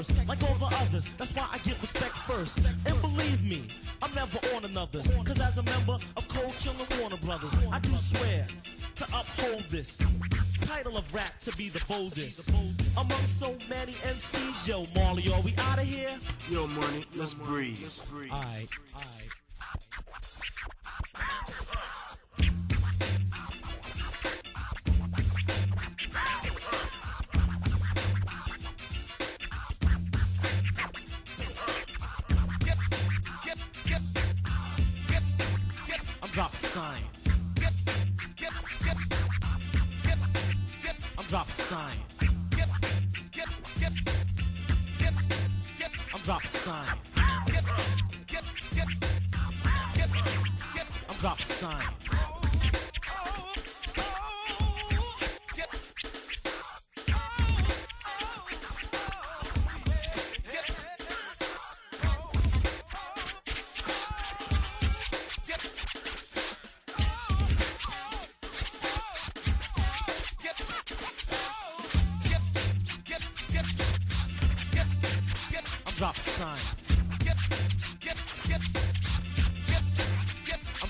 Context worse, like all the others. That's why I give respect first. And believe me, I'm never on another. Cause as a member of Cold Chill and Warner Brothers, I do swear to uphold this title of rap to be the boldest. Among so many MCs, yo, Marley, are we out of here? Yo, money, let's breeze. Alright, alright.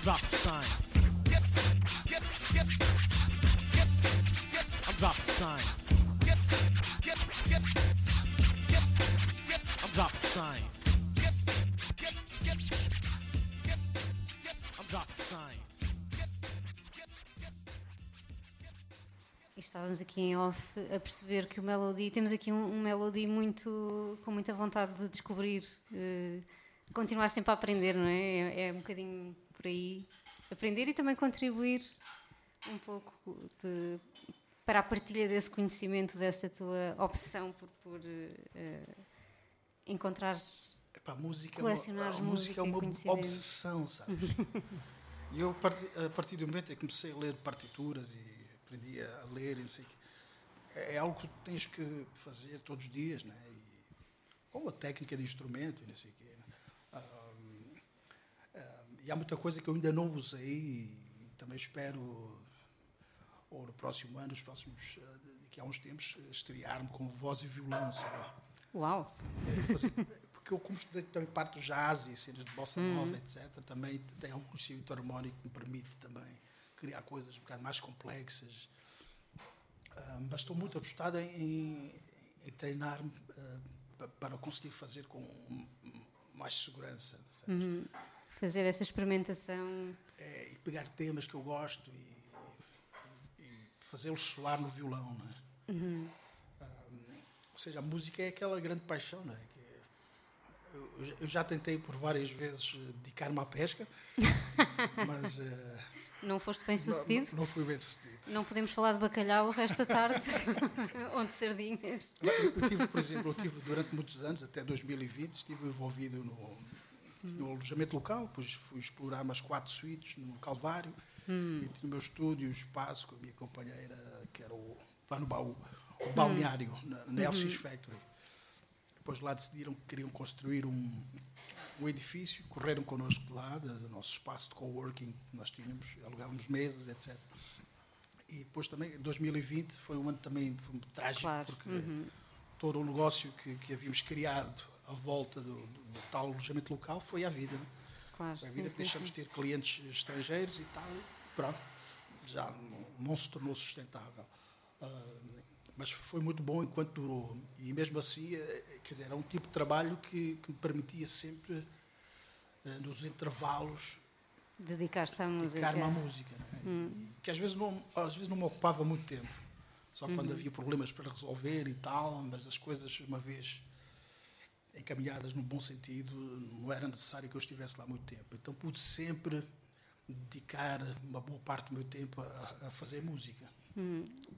I'm dropping science. I'm science. I'm science. Estávamos aqui em off a perceber que o Melody, temos aqui um, um Melody muito, com muita vontade de descobrir, eh, continuar sempre a aprender, não é? é? É um bocadinho por aí, aprender e também contribuir um pouco de- para a partilha desse conhecimento, dessa tua obsessão por, por eh, encontrar. Epá, a música, Colecionar a música é música e uma obsessão, sabes? e eu, a partir, a do momento em que comecei a ler partituras e aprendi a ler e não sei o quê, é, é algo que tens que fazer todos os dias, né? E, com a técnica de instrumento e não sei o quê. E há muita coisa que eu ainda não usei e também espero, ou no próximo ano, os próximos, ah, daqui a uns tempos, estrear-me com voz e violão, sabe? Uau! fazer- porque eu como estudei também parte do jazz e cenas de bossa nova, etc., também tenho um conhecimento harmónico que me permite também criar coisas um bocado mais complexas. Ah, mas estou muito apostado em, em treinar-me ah, pa- para conseguir fazer com mais segurança. sabes? Fazer essa experimentação. É, e pegar temas que eu gosto e, e- e fazê-los soar no violão. Não é? Ah, ou seja, a música é aquela grande paixão. Não é? Eu- eu, já- tentei por várias vezes eh, dedicar-me à pesca, mas eh, Não foste bem não, sucedido? não fui bem sucedido. Não podemos falar de bacalhau o resto da tarde, ou de sardinhas. Eu, eu tive, por exemplo, eu tive durante muitos anos, até 2020, estive envolvido no, no alojamento local, depois fui explorar umas quatro suítes no Calvário, e tinha o meu estúdio, o espaço com a minha companheira, que era o, lá no baú, o balneário, na, na LX Factory. Depois lá decidiram que queriam construir um, um edifício, correram connosco de lá, do nosso espaço de coworking que nós tínhamos, alugávamos mesas, etc. E depois também, 2020 foi um ano também foi trágico, Claro, porque todo o negócio que, que havíamos criado à volta do, do- do tal alojamento local foi à vida. Né? Claro, Foi sim, vida sim, que deixamos sim. de ter clientes estrangeiros e tal, e pronto, já não, não se tornou sustentável. Ah, mas foi muito bom enquanto durou. E mesmo assim, eh, quer dizer, era um tipo de trabalho que, que me permitia sempre, eh, nos intervalos, Dedicaste à música. dedicar-me à música. né? E que às vezes, não, às vezes não me ocupava muito tempo. Só quando havia problemas para resolver e tal, mas as coisas, uma vez encaminhadas no bom sentido, não era necessário que eu estivesse lá muito tempo. Então pude sempre dedicar uma boa parte do meu tempo a, a fazer música.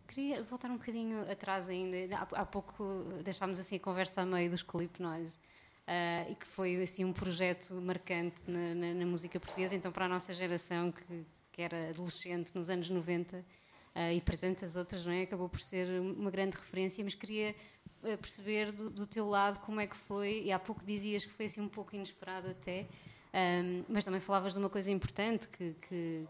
Queria voltar um bocadinho atrás ainda. Há, há pouco deixámos assim a conversa a meio dos Clip Noise. ah, e que foi assim um projeto marcante na, na- na música portuguesa, então para a nossa geração que, que era adolescente nos anos 90 ah, e para tantas outras, não é? Acabou por ser uma grande referência, mas queria perceber do, do teu lado como é que foi, e há pouco dizias que foi assim um pouco inesperado até, ah, mas também falavas de uma coisa importante, que, que,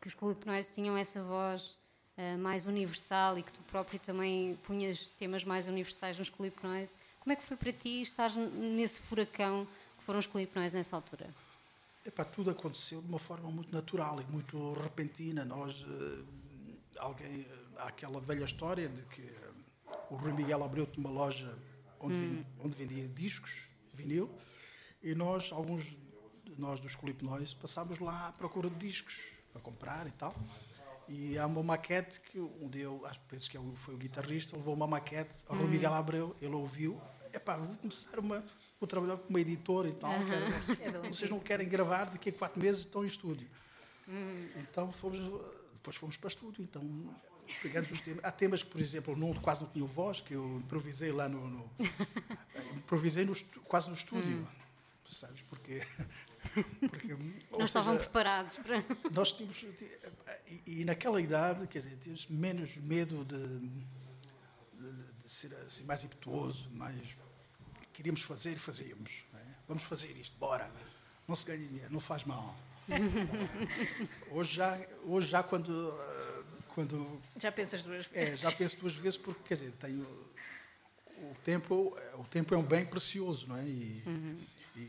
que os Noise tinham essa voz uh, mais universal e que tu próprio também punhas temas mais universais nos Noise. Como é que foi para ti estar nesse furacão que foram os Noise nessa altura? Epá, tudo aconteceu de uma forma muito natural e muito repentina. Nós, eh, alguém, eh, há aquela velha história de que o Rui Miguel abriu uma loja onde, vendia, onde vendia discos, vinil, e nós, alguns de nós dos Clip Noise, passámos lá à procura de discos para comprar e tal. E há uma maquete que um dia, eu, acho, penso que é foi o guitarrista, levou uma maquete ao Rui Miguel Abreu, ele ouviu, epá, vou começar uma, vou trabalhar com uma editora e tal, quero- vocês não querem gravar, daqui a quatro meses estão em estúdio. Então fomos, depois fomos para estúdio, então pegando os temas, há temas que, por exemplo, não, quase não tinham voz, que eu improvisei lá no, no improvisei no, quase no estúdio, sabes, porque, porque Não estavam seja, preparados para. nós tínhamos e, e naquela idade quer dizer tínhamos menos medo de, de- de ser assim, mais impetuoso mais queríamos fazer e fazíamos é? vamos fazer isto bora. Não se ganha dinheiro não faz mal. Hoje já hoje já quando quando Já pensas duas é, vezes. já penso duas vezes porque quer dizer tenho o tempo o tempo é um bem precioso não é e, e,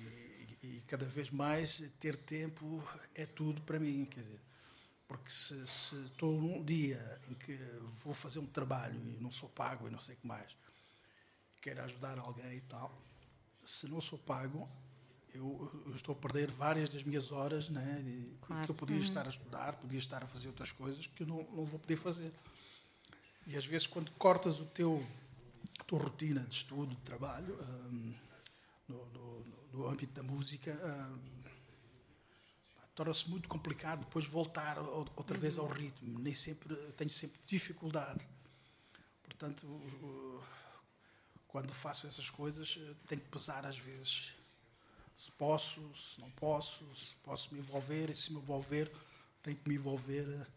e cada vez mais ter tempo é tudo para mim quer dizer porque se, se estou num dia em que vou fazer um trabalho e não sou pago e não sei o que mais quero ajudar alguém e tal se não sou pago eu, eu estou a perder várias das minhas horas né, e, Claro. que eu podia estar a estudar podia estar a fazer outras coisas que eu não, não vou poder fazer e às vezes, quando cortas o teu, a tua rotina de estudo, de trabalho, hum, no, no- no âmbito da música, pá, torna-se muito complicado depois voltar outra vez ao ritmo. Nem sempre, tenho sempre dificuldade. Portanto, quando faço essas coisas, eh, tenho que pesar às vezes se posso, se não posso, se posso me envolver e se me envolver, tenho que me envolver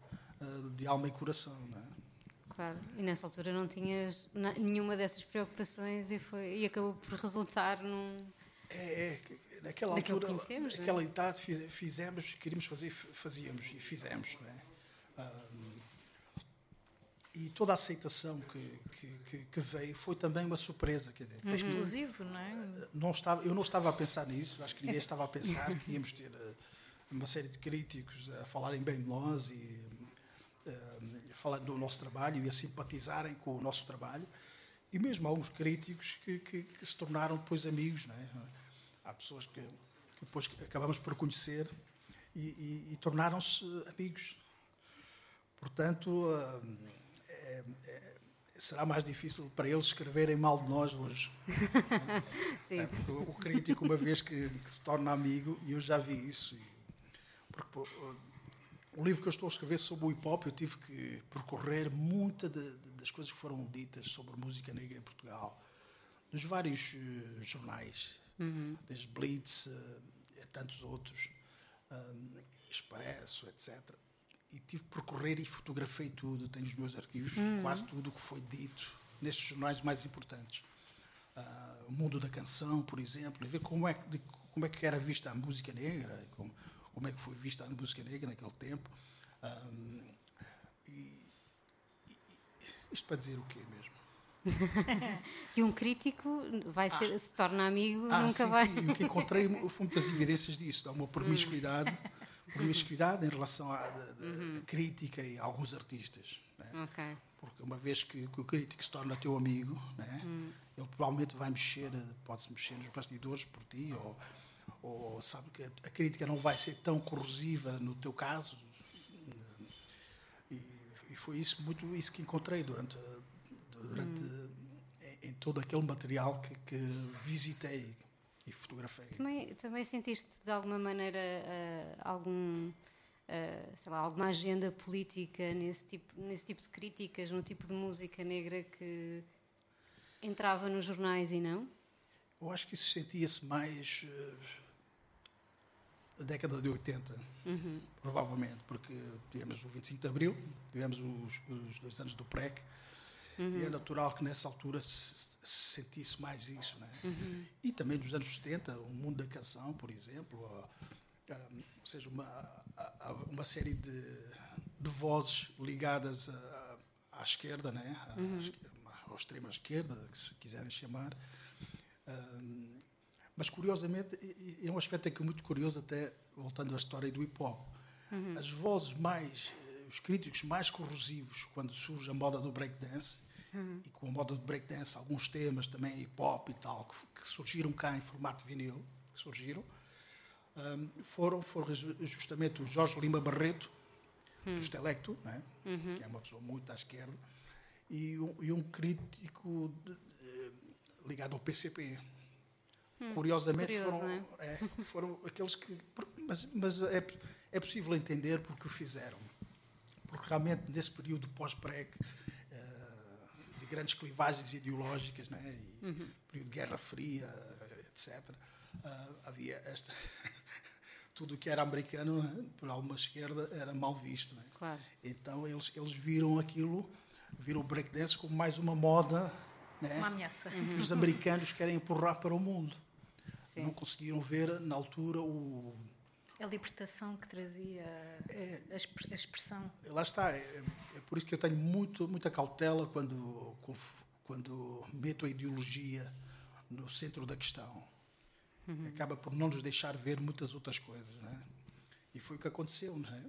eh, de alma e coração. Não é? Claro, e nessa altura não tinhas nenhuma dessas preocupações e, foi, e acabou por resultar num. É, é, que naquela altura, é? naquela idade fiz- fizemos, queríamos fazer, fazíamos e fizemos, não é? Ahm, e toda a aceitação que, que, que- veio foi também uma surpresa, quer dizer, Foi explosivo, não é? não estava, eu não estava a pensar nisso, acho que ninguém estava a pensar que íamos ter eh, uma série de críticos a falarem bem de nós e eh, a falar do nosso trabalho e a simpatizarem com o nosso trabalho. E mesmo alguns críticos que, que- que se tornaram depois amigos. Não é? Há pessoas que, que depois acabamos por conhecer e, e- e tornaram-se amigos. Portanto, eh, é- é- será mais difícil para eles escreverem mal de nós hoje. Sim. É, porque o crítico, uma vez que, que se torna amigo, e eu já vi isso, e- porque o livro que eu estou a escrever sobre o hip hop, eu tive que percorrer muitas das coisas que foram ditas sobre música negra em Portugal, dos vários eh, jornais, desde Blitz eh, a tantos outros, um, Expresso, etc. E tive que percorrer e fotografei tudo, tenho os meus arquivos, quase tudo o que foi dito nestes jornais mais importantes. Ah, o mundo da canção, por exemplo, e ver como é, que, de- como é que era vista a música negra, como, como é que foi vista a música negra naquele tempo. Ah, e, e- isto para dizer o quê mesmo? E um crítico vai ser, se torna amigo, Ah, nunca sim, vai. sim, o que encontrei foi muitas evidências disso, dá uma promiscuidade, promiscuidade em relação à da- da crítica e a alguns artistas. né? Ok. Porque uma vez que, que o crítico se torna teu amigo, né, ele provavelmente vai mexer, pode-se mexer nos bastidores por ti, ou, ou sabe que a crítica não vai ser tão corrosiva no teu caso. E, e foi isso muito isso que encontrei durante durante em, em todo aquele material que, que visitei e fotografei. Também, também sentiste de alguma maneira eh, algum, eh, sei lá, alguma agenda política nesse tipo, nesse tipo de críticas, no tipo de música negra que entrava nos jornais e não? Eu acho que isso sentia-se mais eh, na década de 80, provavelmente, porque tivemos o 25 de Abril, tivemos os, os dois anos do PREC, e é natural que nessa altura se, se sentisse mais isso. Né? E também nos anos 70, o mundo da canção, por exemplo, ou, ou seja, uma, a- uma série de, de vozes ligadas à, esquerda, né? à, esque- à extrema esquerda, que se quiserem chamar. Ahm, mas curiosamente, é um aspecto aqui muito curioso, até voltando à história do hip hop. As vozes mais, eh, os críticos mais corrosivos quando surge a moda do breakdance, e com a moda do breakdance, alguns temas também hip hop e tal, que, que surgiram cá em formato vinil, surgiram, ahm, foram, foram ju- justamente o Jorge Lima Barreto, do Estelecto, né? que é uma pessoa muito à esquerda, e um, e um crítico de- de- ligado ao PCP. Curiosamente, curioso, foram, né? é, foram aqueles que. Mas, mas é, é possível entender porque o fizeram. Porque realmente, nesse período pós-PREC, eh, de grandes clivagens ideológicas, né? e período de Guerra Fria, etc., ah, havia esta. Tudo o que era americano, né, por alguma esquerda, era mal visto. Né? Claro. Então eles, eles viram aquilo, viram o breakdance como mais uma moda né, Uma ameaça. que os americanos querem empurrar para o mundo. Sim. Não conseguiram ver, na altura, o. A libertação que trazia É. a, expre- a expressão. Lá está, é, é por isso que eu tenho muito, muita cautela quando, quando meto a ideologia no centro da questão. Acaba por não nos deixar ver muitas outras coisas. Né? E foi o que aconteceu. Não é?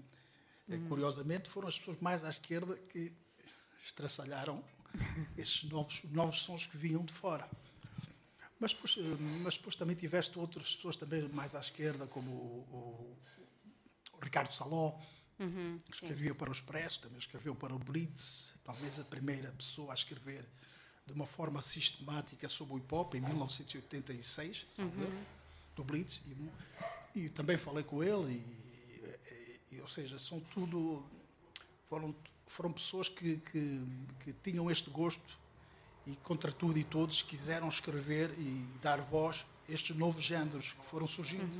É, Curiosamente, foram as pessoas mais à esquerda que estraçalharam esses novos, novos sons que vinham de fora. Mas depois, eh, mas depois também tiveste outras pessoas também mais à esquerda, como o, o- o Ricardo Saló, que escrevia para o Expresso, também escreveu para o Blitz, talvez a primeira pessoa a escrever de uma forma sistemática sobre o hip hop, em 1986, salvo erro, do Blitz. E, e também falei com ele, e, e- ou seja, são tudo. Foram, foram pessoas que, que, que tinham este gosto e, contra tudo e todos, quiseram escrever e dar voz a estes novos géneros que foram surgindo.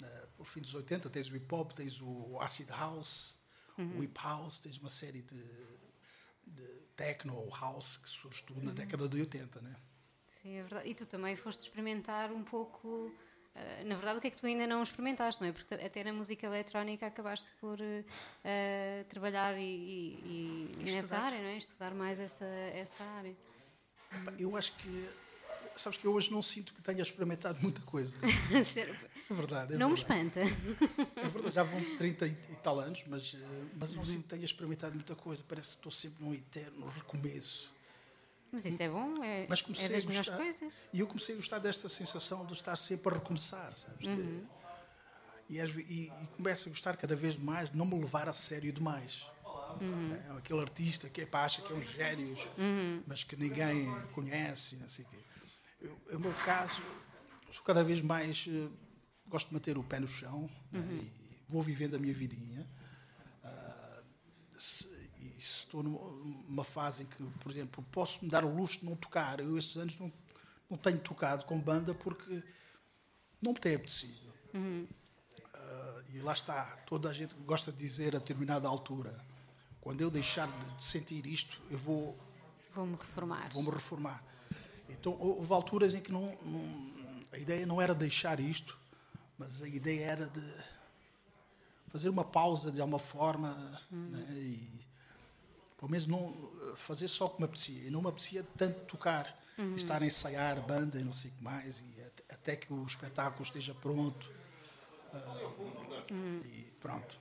Uh, por fim dos 80 tens o hip hop, tens o acid house, o hip house, tens uma série de, de techno ou house que surge tudo na década de 80, né? Sim, é verdade. E tu também foste experimentar um pouco. Eh, na verdade, o que é que tu ainda não experimentaste, não é? Porque até na música eletrónica acabaste por eh, trabalhar e, e- e nessa Estudar. área, não é? Estudar mais essa, essa área. Eu acho que, sabes que eu hoje não sinto que tenha experimentado muita coisa. É verdade, é não me verdade. espanta. É verdade, já vão 30 e, e tal anos, mas, mas não sinto que tenha experimentado muita coisa. Parece que estou sempre num eterno recomeço. Mas isso é bom, é, Mas é comecei das a melhores coisas. E eu comecei a gostar desta sensação de estar sempre a recomeçar, sabes? De- Uhum. e, ve- e, e começo a gostar cada vez mais de não me levar a sério demais. Uhum. É, aquele artista que epá, acha que é um gênio, mas que ninguém conhece, não sei o quê. Eu, no meu caso, sou cada vez mais. eh, gosto de manter o pé no chão né, Uhum. e vou vivendo a minha vidinha. Ah, se, e se estou numa fase em que, por exemplo, posso me dar o luxo de não tocar. Eu estes anos não, não tenho tocado com banda porque não me tem apetecido. Ah, e lá está, toda a gente gosta de dizer a determinada altura, quando eu deixar de, sentir isto, eu vou Vou-me reformar. vou-me reformar. Então houve alturas em que não, não- a ideia não era deixar isto, mas a ideia era de fazer uma pausa de alguma forma né, e pelo menos não fazer só o que me apetecia. E não me apetecia tanto tocar, estar a ensaiar banda e não sei o que mais, e at- até que o espetáculo esteja pronto. ah, E pronto.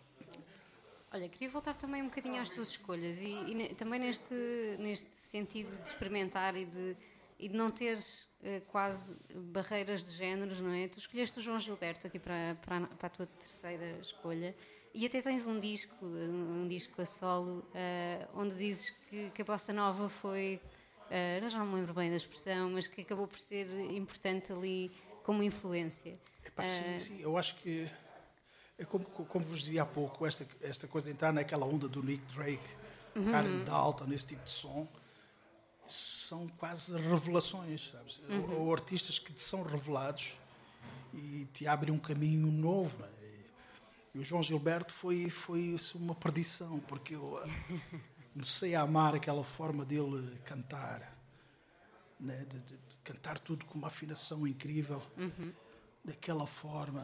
Olha, queria voltar também um bocadinho às tuas escolhas e, e também neste, neste sentido de experimentar e de, e de não teres eh, quase barreiras de géneros, não é? Tu escolheste o João Gilberto aqui para, para, para a tua terceira escolha e até tens um disco, um disco a solo, eh, onde dizes que, que a bossa nova foi, eu já não me lembro bem da expressão, mas que acabou por ser importante ali como influência. Epá, sim, sim, eu acho que é como, como vos dizia há pouco, esta, esta coisa de entrar naquela onda do Nick Drake, Karen Dalton, esse tipo de som, são quase revelações, sabes? Ou, ou artistas que te são revelados e te abrem um caminho novo. não é? E o João Gilberto foi, foi uma perdição, porque eu ah, comecei a amar aquela forma dele cantar, né? de, de- de cantar tudo com uma afinação incrível, daquela forma,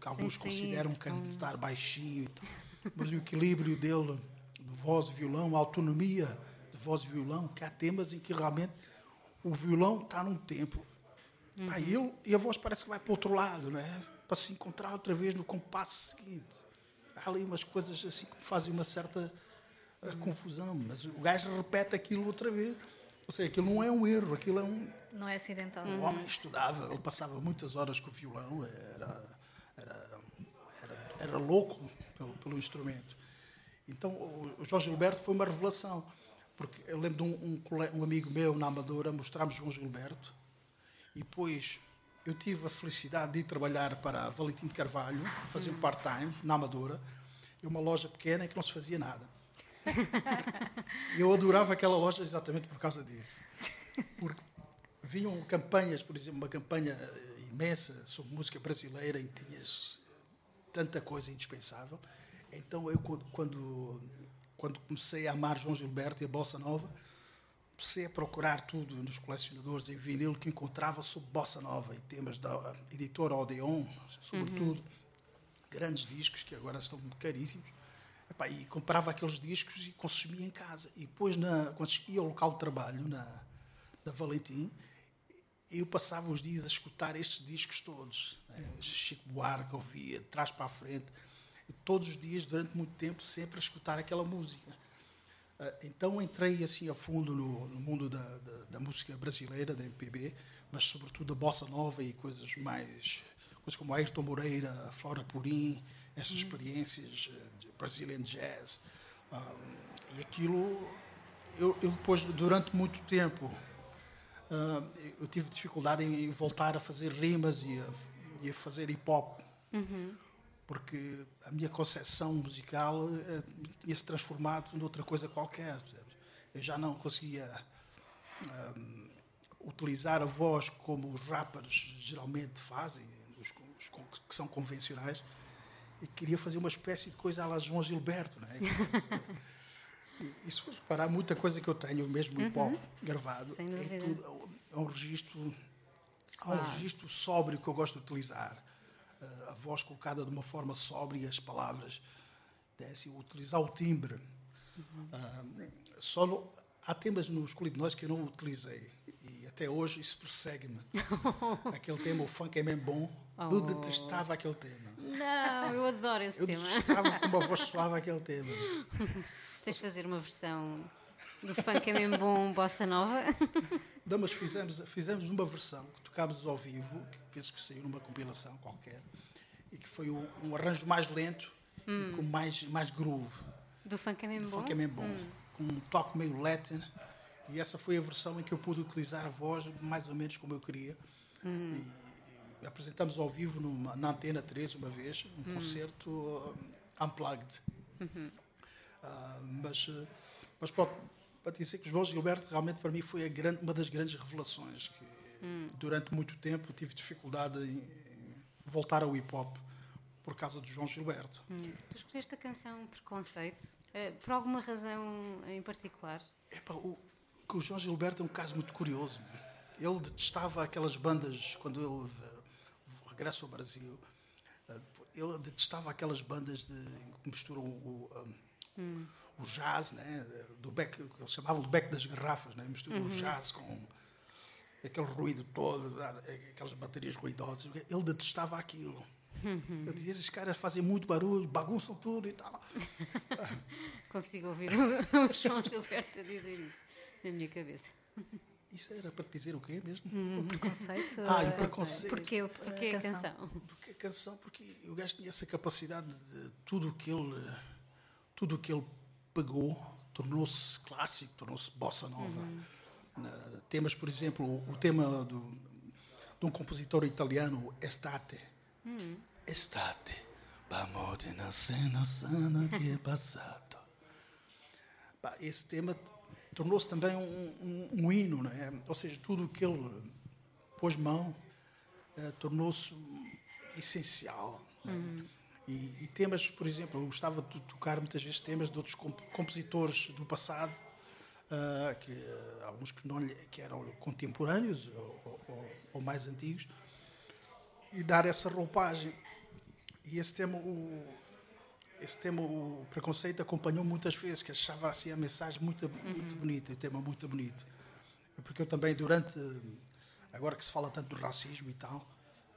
que alguns sair consideram de tom. cantar baixinho, mas o equilíbrio dele, de voz e violão, a autonomia de voz e violão, que há temas em que realmente o violão está num tempo. Pá, e, ele, e a voz parece que vai para o outro lado, não é? Para se encontrar outra vez no compasso seguinte. Há ali umas coisas assim que fazem uma certa ah, confusão, mas o gajo repete aquilo outra vez. Ou seja, aquilo não é um erro, aquilo é um. Não é acidental. O homem estudava, ele passava muitas horas com o violão, era, era, era, era louco pelo, pelo instrumento. Então, o, João Gilberto foi uma revelação, porque eu lembro de um, um, um amigo meu na Amadora, mostramos João Gilberto, e depois eu tive a felicidade de ir trabalhar para Valentim de Carvalho, fazer um part-time na Amadora, e uma loja pequena em que não se fazia nada. Eu adorava aquela loja exatamente por causa disso. Porque vinham campanhas, por exemplo, uma campanha eh, imensa sobre música brasileira em que tinhas eh, tanta coisa indispensável. Então eu quando quando comecei a amar João Gilberto e a bossa nova, comecei a procurar tudo nos colecionadores em vinil que encontrava sobre bossa nova e temas da editora Odeon, sobretudo grandes discos que agora estão caríssimos. Epá, e comprava aqueles discos e consumia em casa. E depois, na, quando ia ao local de trabalho, na, na Valentim, eu passava os dias a escutar estes discos todos. Né? Chico Buarque ouvia, de trás para a frente. E todos os dias, durante muito tempo, sempre a escutar aquela música. Ah, Então entrei assim a fundo no, no mundo da, da, da música brasileira, da MPB, mas sobretudo da bossa nova e coisas mais coisas como Ayrton Moreira, Flora Purim, essas experiências eh, de Brazilian Jazz. Ah, e aquilo, eu, eu depois, durante muito tempo, ah, eu tive dificuldade em voltar a fazer rimas e a, e a fazer hip hop porque a minha concepção musical eh, tinha se transformado noutra coisa qualquer. percebes? Eu já não conseguia ahm, utilizar a voz como os rappers geralmente fazem, os, os que são convencionais, e queria fazer uma espécie de coisa à la João Gilberto. Não é? E, e se fores reparar, muita coisa que eu tenho, mesmo hip hop gravado, é, tudo, é um registro Há um registro sóbrio que eu gosto de utilizar. A voz colocada de uma forma sóbria, as palavras. né, assim, utilizar o timbre. Uh, só no- há temas nos Colibnóis que eu não utilizei. E até hoje isso persegue-me. aquele tema, o funk é mesmo bom. Eu detestava aquele tema. Não, eu adoro esse Eu tema. detestava com uma voz suave aquele tema. Tens de fazer uma versão do funk é mesmo bom, bossa nova. Não, mas fizemos, fizemos uma versão que tocámos ao vivo, penso que saiu numa compilação qualquer, e que foi um, um arranjo mais lento e com mais, mais groove. Do funk é mesmo bom. funk é mesmo bom, com um toque meio latin. E essa foi a versão em que eu pude utilizar a voz mais ou menos como eu queria. E, e apresentamos ao vivo numa- na Antena 3 uma vez, um concerto um, unplugged. Ah, mas, eh, mas pronto, para dizer que o João Gilberto realmente para mim foi grande, uma das grandes revelações que durante muito tempo tive dificuldade em, voltar ao hip hop por causa do João Gilberto. Tu escolheste a canção Preconceito eh, por alguma razão em particular? O, o João Gilberto é um caso muito curioso. Ele detestava aquelas bandas, quando ele eh, regressa ao Brasil, eh, ele detestava aquelas bandas de, que misturam o, um, o jazz, né, do beck, que eles chamavam de beck das garrafas, né, misturam o jazz com aquele ruído todo, aquelas baterias ruidosas. Ele detestava aquilo. Ele dizia: esses caras fazem muito barulho, bagunçam tudo e tal. Consigo ouvir o, o João Gilberto a dizer isso na minha cabeça. Isso era para te dizer o quê mesmo? O preconceito. Ah, e eh, preconceito. Porque, o- Porque é a canção. Porque a canção, porque o gajo tinha essa capacidade de tudo o que ele tudo o que ele pegou tornou-se clássico, tornou-se bossa nova. Na- temas, por exemplo, o, tema do, de um compositor italiano, Estate. Estate, vamos na cena sana que é passado. Esse tema tornou-se também um, um- um hino, é? Ou seja, tudo o que ele pôs mão eh, tornou-se essencial. é? E, e temas, por exemplo, eu gostava de tocar muitas vezes temas de outros comp- compositores do passado, ah, que, ah, alguns que, não, lhe- que eram contemporâneos ou, ou- ou mais antigos, e dar essa roupagem. E esse tema, o, esse tema, o preconceito, acompanhou muitas vezes, que achava assim a mensagem muito, muito bonita, o tema muito bonito. Porque eu também, durante, agora que se fala tanto do racismo e tal,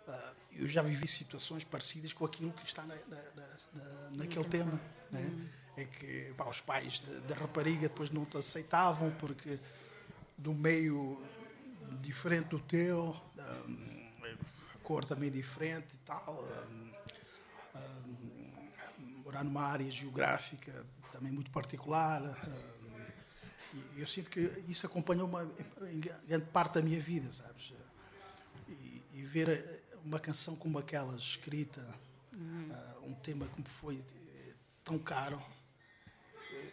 ah, eu já vivi situações parecidas com aquilo que está na, na- na- na- naquele tema. Né? É que pá, os pais da- rapariga depois não te aceitavam porque do meio diferente do teu, ah, a cor também diferente e tal. ah, morar numa área geográfica também muito particular. ah, e eu sinto que isso acompanhou uma, em grande parte da minha vida, sabes? E, e ver uma canção como aquela escrita, ah, um tema como foi tão caro,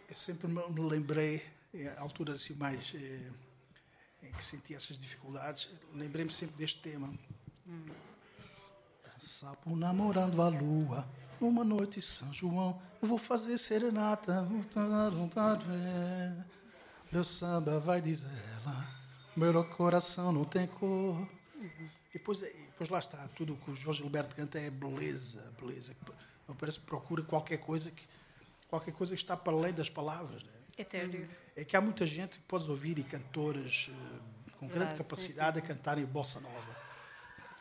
eu sempre me lembrei, em alturas assim mais eh, em que senti essas dificuldades, lembrei-me sempre deste tema. Sapo namorando a lua, numa noite em São João, eu vou fazer serenata. Meu samba vai dizer ela, meu coração não tem cor. E depois, depois lá está, tudo o que o João Gilberto canta é beleza, beleza. Eu parece que procura qualquer coisa que qualquer coisa que está para além das palavras. né? Etéreo. É que há muita gente que podes ouvir e cantores eh, com grande Verdade, sim, capacidade a cantarem bossa nova.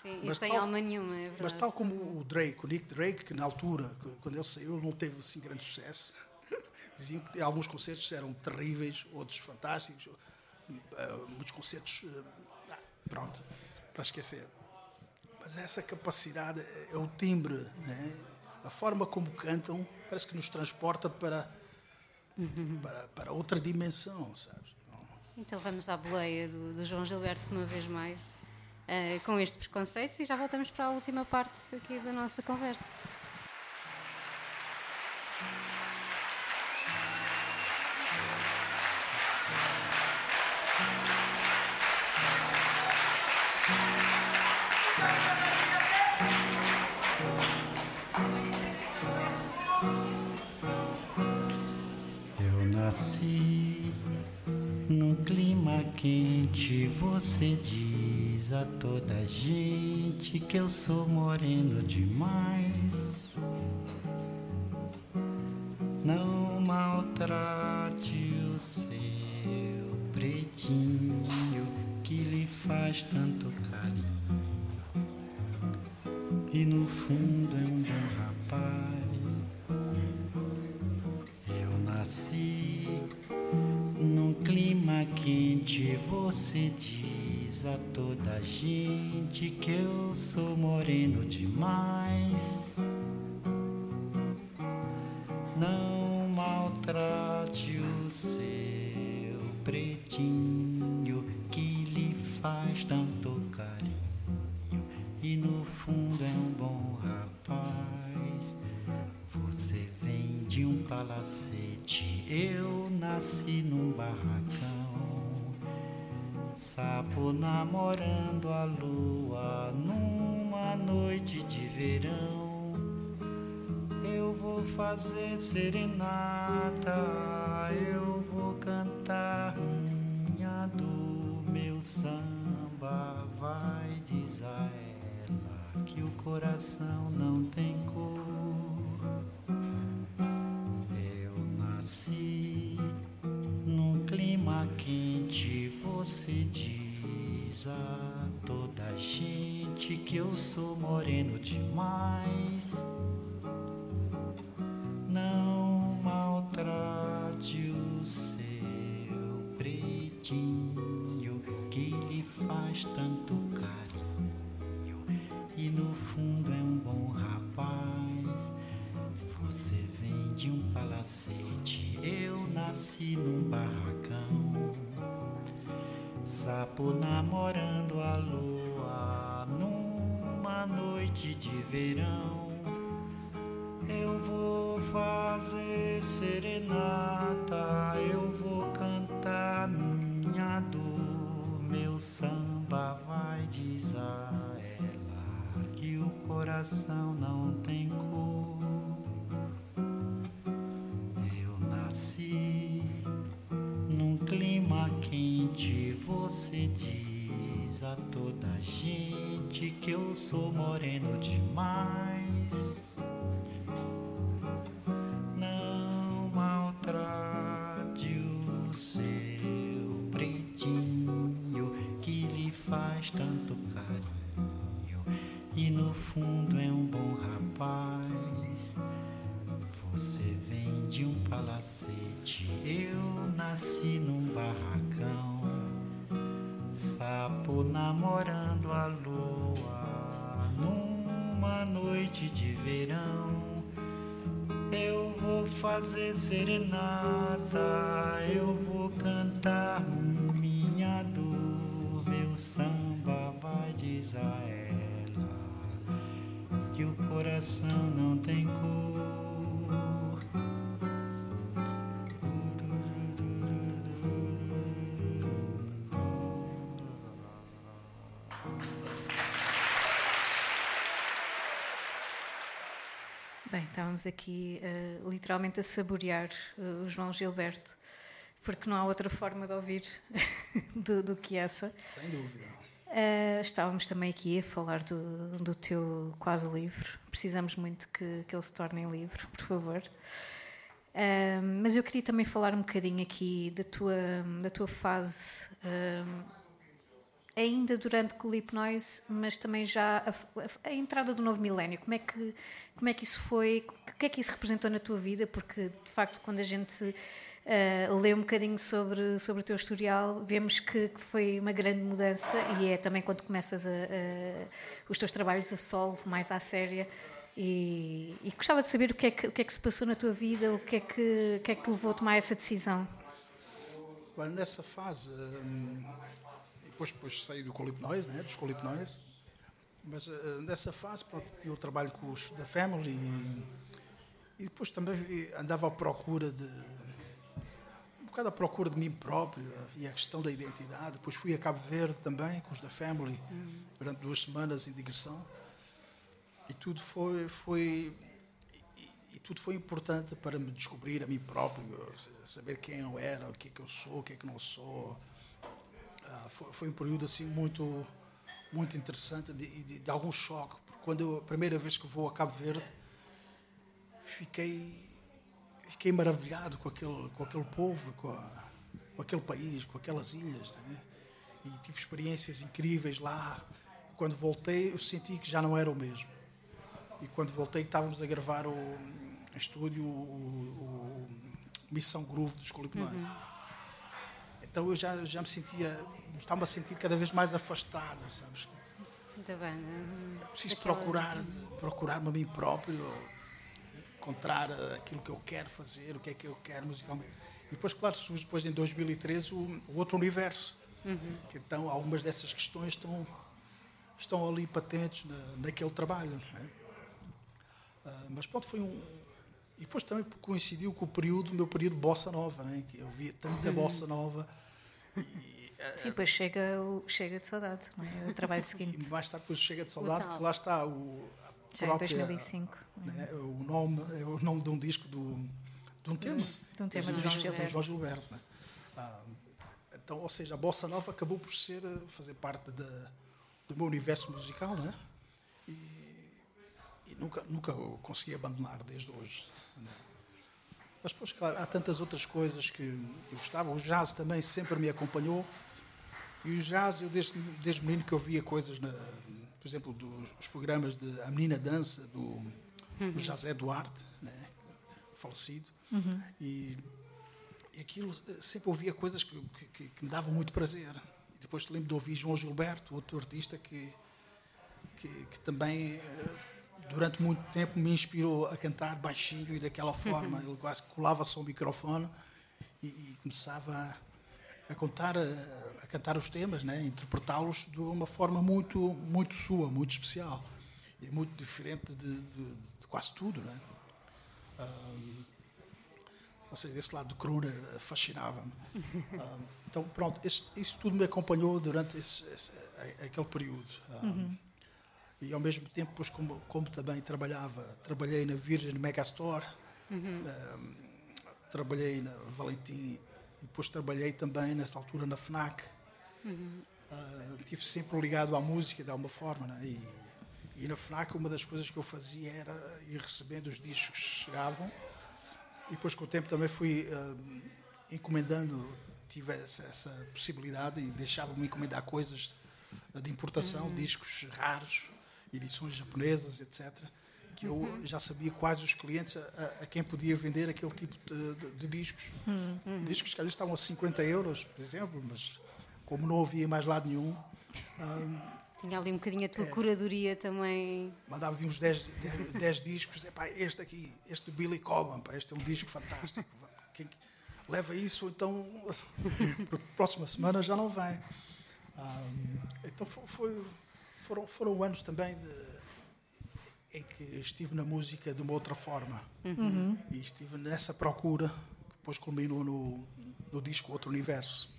Sim, Mas isso tal- alma nenhuma, é verdade. Mas tal como o Drake, o Nick Drake, que na altura, quando ele saiu, não teve assim grande sucesso. Diziam que alguns concertos eram terríveis, outros fantásticos, eh, muitos concertos, ah, pronto, para esquecer. Mas essa capacidade é é o timbre, né? A forma como cantam, parece que nos transporta para, para, para outra dimensão, sabes? Então vamos à boleia do, do João Gilberto uma vez mais, eh, com este preconceito, e já voltamos para a última parte aqui da nossa conversa. Você diz a toda gente que eu sou moreno demais. Que serenata, eu vou cantar minha dor, meu samba vai diz a ela que o coração não tem cor. Eu nasci num clima quente, você diz a toda gente que eu sou moreno demais. Não maltrate o seu pretinho que lhe faz tanto carinho. E no fundo é um bom rapaz. Você vem de um palacete. Eu nasci num barracão, sapo namorando a lua numa noite de verão. Eu vou fazer serenata, eu vou cantar minha dor, meu samba vai ela que o coração não tem cor. Eu nasci num clima quente, você diz a toda gente que eu sou moreno demais. Fazer serenata, eu vou cantar minha dor, meu samba vai diz a ela que o coração não tem cor. Bem, estávamos aqui eh, literalmente a saborear eh, o João Gilberto, porque não há outra forma de ouvir do, do que essa. Sem dúvida. Eh, estávamos também aqui a falar do, do teu quase livro. Precisamos muito que, que ele se torne livro, por favor. Eh, mas eu queria também falar um bocadinho aqui da tua, da tua fase, eh, ainda durante o Hipnose, mas também já a, a- a entrada do novo milénio. Como é, que, como é que isso foi? O que é que isso representou na tua vida? Porque, de facto, quando a gente eh, lê um bocadinho sobre, sobre o teu historial, vemos que, que foi uma grande mudança e é também quando começas a, a- os teus trabalhos a solo, mais à séria. E, e gostava de saber o que, é que, o que é que se passou na tua vida, o que é que, o que, é que levou a tomar essa decisão. Agora, nessa fase, hum, depois, depois saí do Colipnóis, né, dos Colipnóis, mas eh, nessa fase, pronto, eu trabalho com os da Family e, e depois também andava à procura de. um bocado à procura de mim próprio e a questão da identidade. Depois fui a Cabo Verde também com os da Family durante duas semanas em digressão e tudo foi. foi e, tudo foi importante para me descobrir a mim próprio, saber quem eu era, o que é que eu sou, o que é que não sou. Ah, foi, foi um período assim muito muito interessante de, de, de algum choque porque quando eu, a primeira vez que vou a Cabo Verde fiquei fiquei maravilhado com aquele com aquele povo com, a- com aquele país com aquelas ilhas né? e tive experiências incríveis lá. Quando voltei eu senti que já não era o mesmo. E quando voltei estávamos a gravar o em estúdio o, o Missão Groove dos Colipnóis então eu já, já me sentia, estava a sentir cada vez mais afastado, sabes? Muito bem. hum, Preciso daquela- procurar, procurar-me a mim próprio, encontrar aquilo que eu quero fazer, o que é que eu quero musicalmente. E depois, claro, surge depois em 2013 o, o outro universo. Que então algumas dessas questões estão, estão ali patentes na, naquele trabalho. é? Ah, mas pronto, foi um. E depois também coincidiu com o período, o meu período de bossa nova, né? que eu via tanta bossa nova. Sim, depois chega, o, chega de saudade, não é? o trabalho E seguinte. mais tarde depois chega de saudade, porque lá está o, a Já em própria, 2005. né, o nome é o nome de um disco do, de um tema de um tema do João Gilberto. João Gilberto né? Ah, então ou seja a bossa nova acabou por ser eh, fazer parte da, do meu universo musical né? e, e nunca nunca o consegui abandonar desde hoje né? Mas depois claro há tantas outras coisas que eu gostava. O jazz também sempre me acompanhou. E o jazz, eu desde, desde menino que eu via coisas, na, por exemplo, dos os programas de A Menina Dança, do, do José Duarte, né, falecido, e, e aquilo eh, sempre ouvia coisas que, que- que- me davam muito prazer. E depois te lembro de ouvir João Gilberto, outro artista que, que, que também eh, durante muito tempo me inspirou a cantar baixinho e daquela forma. Ele quase colava-se ao microfone e, e começava a, a contar, a, a cantar os temas, né? interpretá-los de uma forma muito, muito sua, muito especial e muito diferente de, de, de quase tudo. Né? Ahm, ou seja, esse lado do crooner eh, fascinava-me. Ahm, então, pronto, isso, isso tudo me acompanhou durante esse, esse- aquele período. Ahm, E ao mesmo tempo, pois, como, como também trabalhava, trabalhei na Virgin Megastore, ahm, trabalhei na Valentim e depois trabalhei também nessa altura na FNAC. Ah, estive sempre ligado à música de alguma forma, né? e, e na FNAC uma das coisas que eu fazia era ir recebendo os discos que chegavam. E depois com o tempo também fui ah, encomendando, tive essa, essa possibilidade e deixava-me encomendar coisas de importação, discos raros, edições japonesas, etc. Que eu já sabia quais os clientes a, a- quem podia vender aquele tipo de, de- de discos. Discos que às vezes estavam a 50 euros, por exemplo, mas como não havia mais lado nenhum, Tinha ali um bocadinho a É. tua curadoria também. mandava vir uns 10, 10, 10 discos, epá, este aqui, este do Billy Cobham, pá, este é um disco fantástico. Quem, leva isso, então para a próxima semana já não vem. Ah, então fo- foi- foram, foram anos também de- em que estive na música de uma outra forma. E estive nessa procura, que depois culminou no, no disco Outro Universo.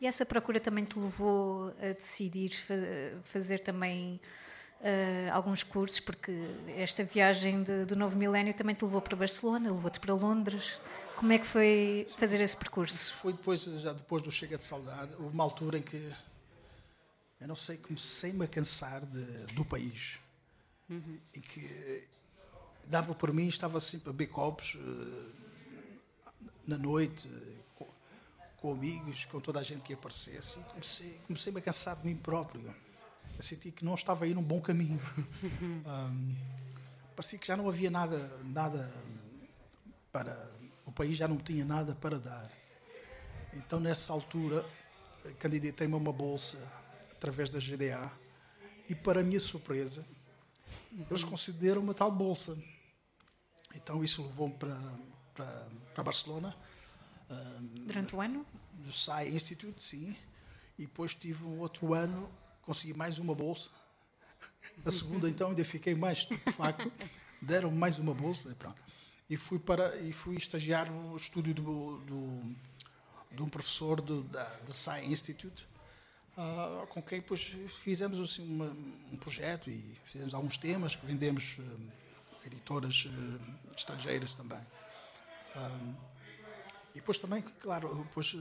E essa procura também te levou a decidir fa- fazer também eh, alguns cursos, porque esta viagem de- do novo milénio também te levou para Barcelona, levou-te para Londres. Como é que foi fazer esse percurso? Isso foi depois, já depois do Chega de Saudade. Houve uma altura em que, eu não sei, comecei-me a cansar de- do país. Em que dava por mim, estava sempre a beber copos eh, na noite, com, com amigos, com toda a gente que aparecesse. E comecei, comecei-me a cansar de mim próprio. Eu senti que não estava a ir num bom caminho. Ahm, parecia que já não havia nada, nada para. O país já não tinha nada para dar. Então, nessa altura, candidatei-me a uma bolsa através da GDA e, para minha surpresa, eles consideram uma tal bolsa. Então, isso levou-me para, para, para Barcelona, Durante o ano? no SAI Institute, sim. E depois tive um outro ano, consegui mais uma bolsa. A segunda, então, ainda fiquei mais estupefacto. Deram-me mais uma bolsa e pronto. E fui, para, e fui estagiar no estúdio do, do, de um professor do, da, da SAI Institute, ah, com quem depois fizemos assim, uma- um projeto e fizemos alguns temas que vendemos eh, editoras eh, estrangeiras também. E depois também, claro, depois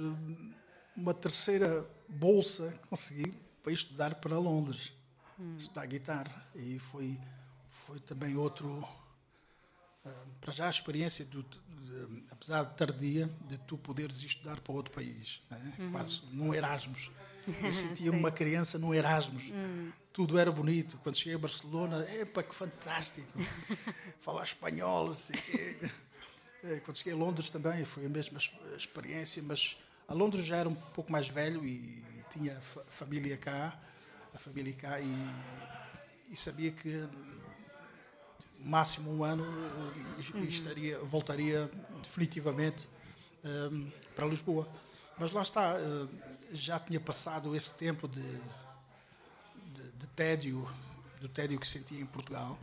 uma terceira bolsa consegui para estudar para Londres, estudar guitarra. E foi, foi também outro, para já a experiência, do, de, apesar de tardia, de tu poderes estudar para outro país, né? quase num Erasmus. Eu sentia uma criança num Erasmus. Tudo era bonito. Quando cheguei a Barcelona, epa, que fantástico! Falar espanhol. Eh, Quando cheguei a Londres também foi a mesma ex- experiência, mas a Londres já era um pouco mais velho e, tinha a fa- família cá, a família cá e, e sabia que hum, máximo um ano eh, estaria, voltaria definitivamente hum, para Lisboa. Mas lá está, eh, já tinha passado esse tempo de, de, de tédio, do tédio que sentia em Portugal,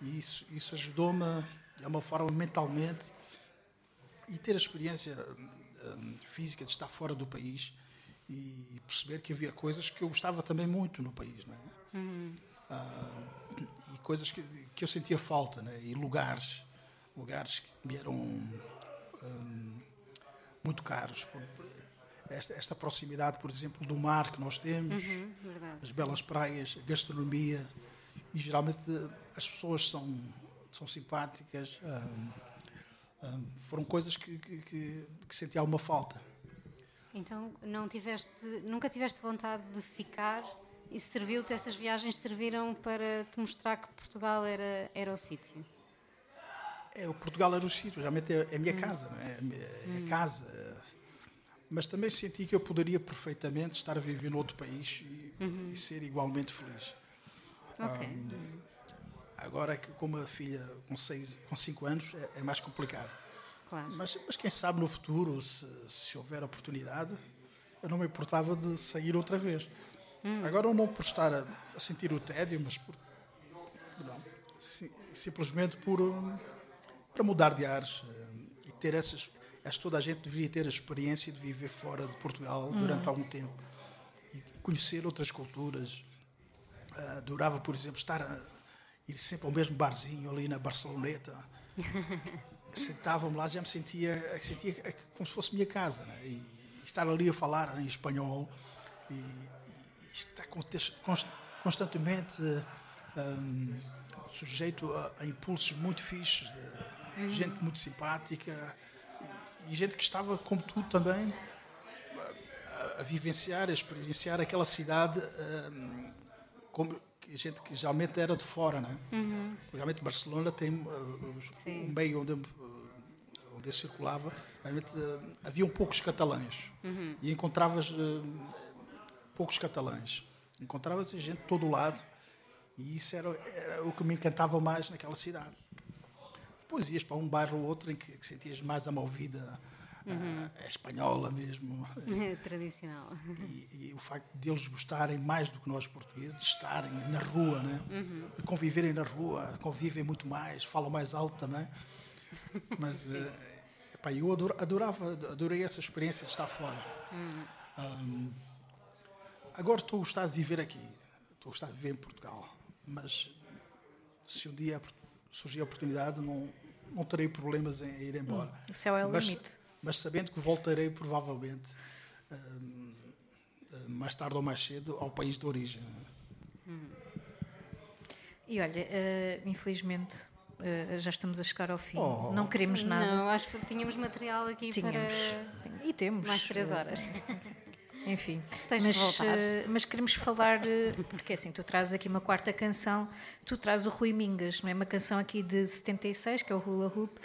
e isso, isso ajudou-me de uma forma mentalmente e ter a experiência hum, física de estar fora do país e perceber que havia coisas que eu gostava também muito no país, não é? Ah, e coisas que, que eu sentia falta, né? E lugares, lugares que me eram hum, muito caros. Esta, esta proximidade, por exemplo, do mar que nós temos, verdade. as belas praias, a gastronomia e geralmente as pessoas são, são simpáticas. hum, hum, foram coisas que, que, que, que senti alguma falta. Então, não tiveste, nunca tiveste vontade de ficar e serviu-te, essas viagens serviram para te mostrar que Portugal era, era o sítio? É, o Portugal era o sítio, realmente é, é a minha casa, não é? É a minha- é a casa. Mas também senti que eu poderia perfeitamente estar a viver noutro país e, e ser igualmente feliz. Ok. Agora é que com uma filha com, seis, com cinco anos é, é mais complicado. Claro. Mas, mas quem sabe no futuro, se, se houver oportunidade, eu não me importava de sair outra vez. Agora não por estar a, a sentir o tédio, mas por, perdão, si- simplesmente por hum, para mudar de ares hum, e ter essas. Acho que toda a gente deveria ter a experiência de viver fora de Portugal durante algum tempo e conhecer outras culturas. Ah, adorava, por exemplo, estar a ir sempre ao mesmo barzinho ali na Barceloneta. Sentava-me lá, já me sentia, sentia como se fosse minha casa. Né? E estar ali a falar em espanhol e, e estar constantemente hum, sujeito a, a impulsos muito fixes, de gente muito simpática e, gente que estava, como tu também, a, a vivenciar, a experienciar aquela cidade hum, como gente que geralmente era de fora, né? Realmente Barcelona tem uh, o meio onde, eu, uh, onde eu circulava, realmente uh, haviam poucos catalães e encontravas uh, poucos catalães. Encontravas gente de todo o lado e isso era, era o que me encantava mais naquela cidade. Depois ias para um bairro ou outro em que, que sentias mais a movida uh, espanhola mesmo. Tradicional. E, e o facto de eles gostarem mais do que nós portugueses, de estarem na rua, né? de conviverem na rua, convivem muito mais, falam mais alto também. Mas eh, epá, eu ador- adorava, adorei essa experiência de estar fora. Ahm, agora estou a gostar de viver aqui, estou a gostar de viver em Portugal, mas se um dia surgir a oportunidade, não, não terei problemas em ir embora. O céu é o mas, limite. mas sabendo que voltarei provavelmente hum, hum, mais tarde ou mais cedo ao país de origem. E olha, eh, infelizmente eh, já estamos a chegar ao fim. Oh. Não queremos nada. Não, acho que tínhamos material aqui Tínhamos. para E temos. mais três eh, horas. Enfim, Tens que mas, voltar. eh, mas queremos falar, eh, porque assim, tu trazes aqui uma quarta canção, tu trazes o Rui Mingas, não é? Uma canção aqui de 76, que é o Hula Hoop,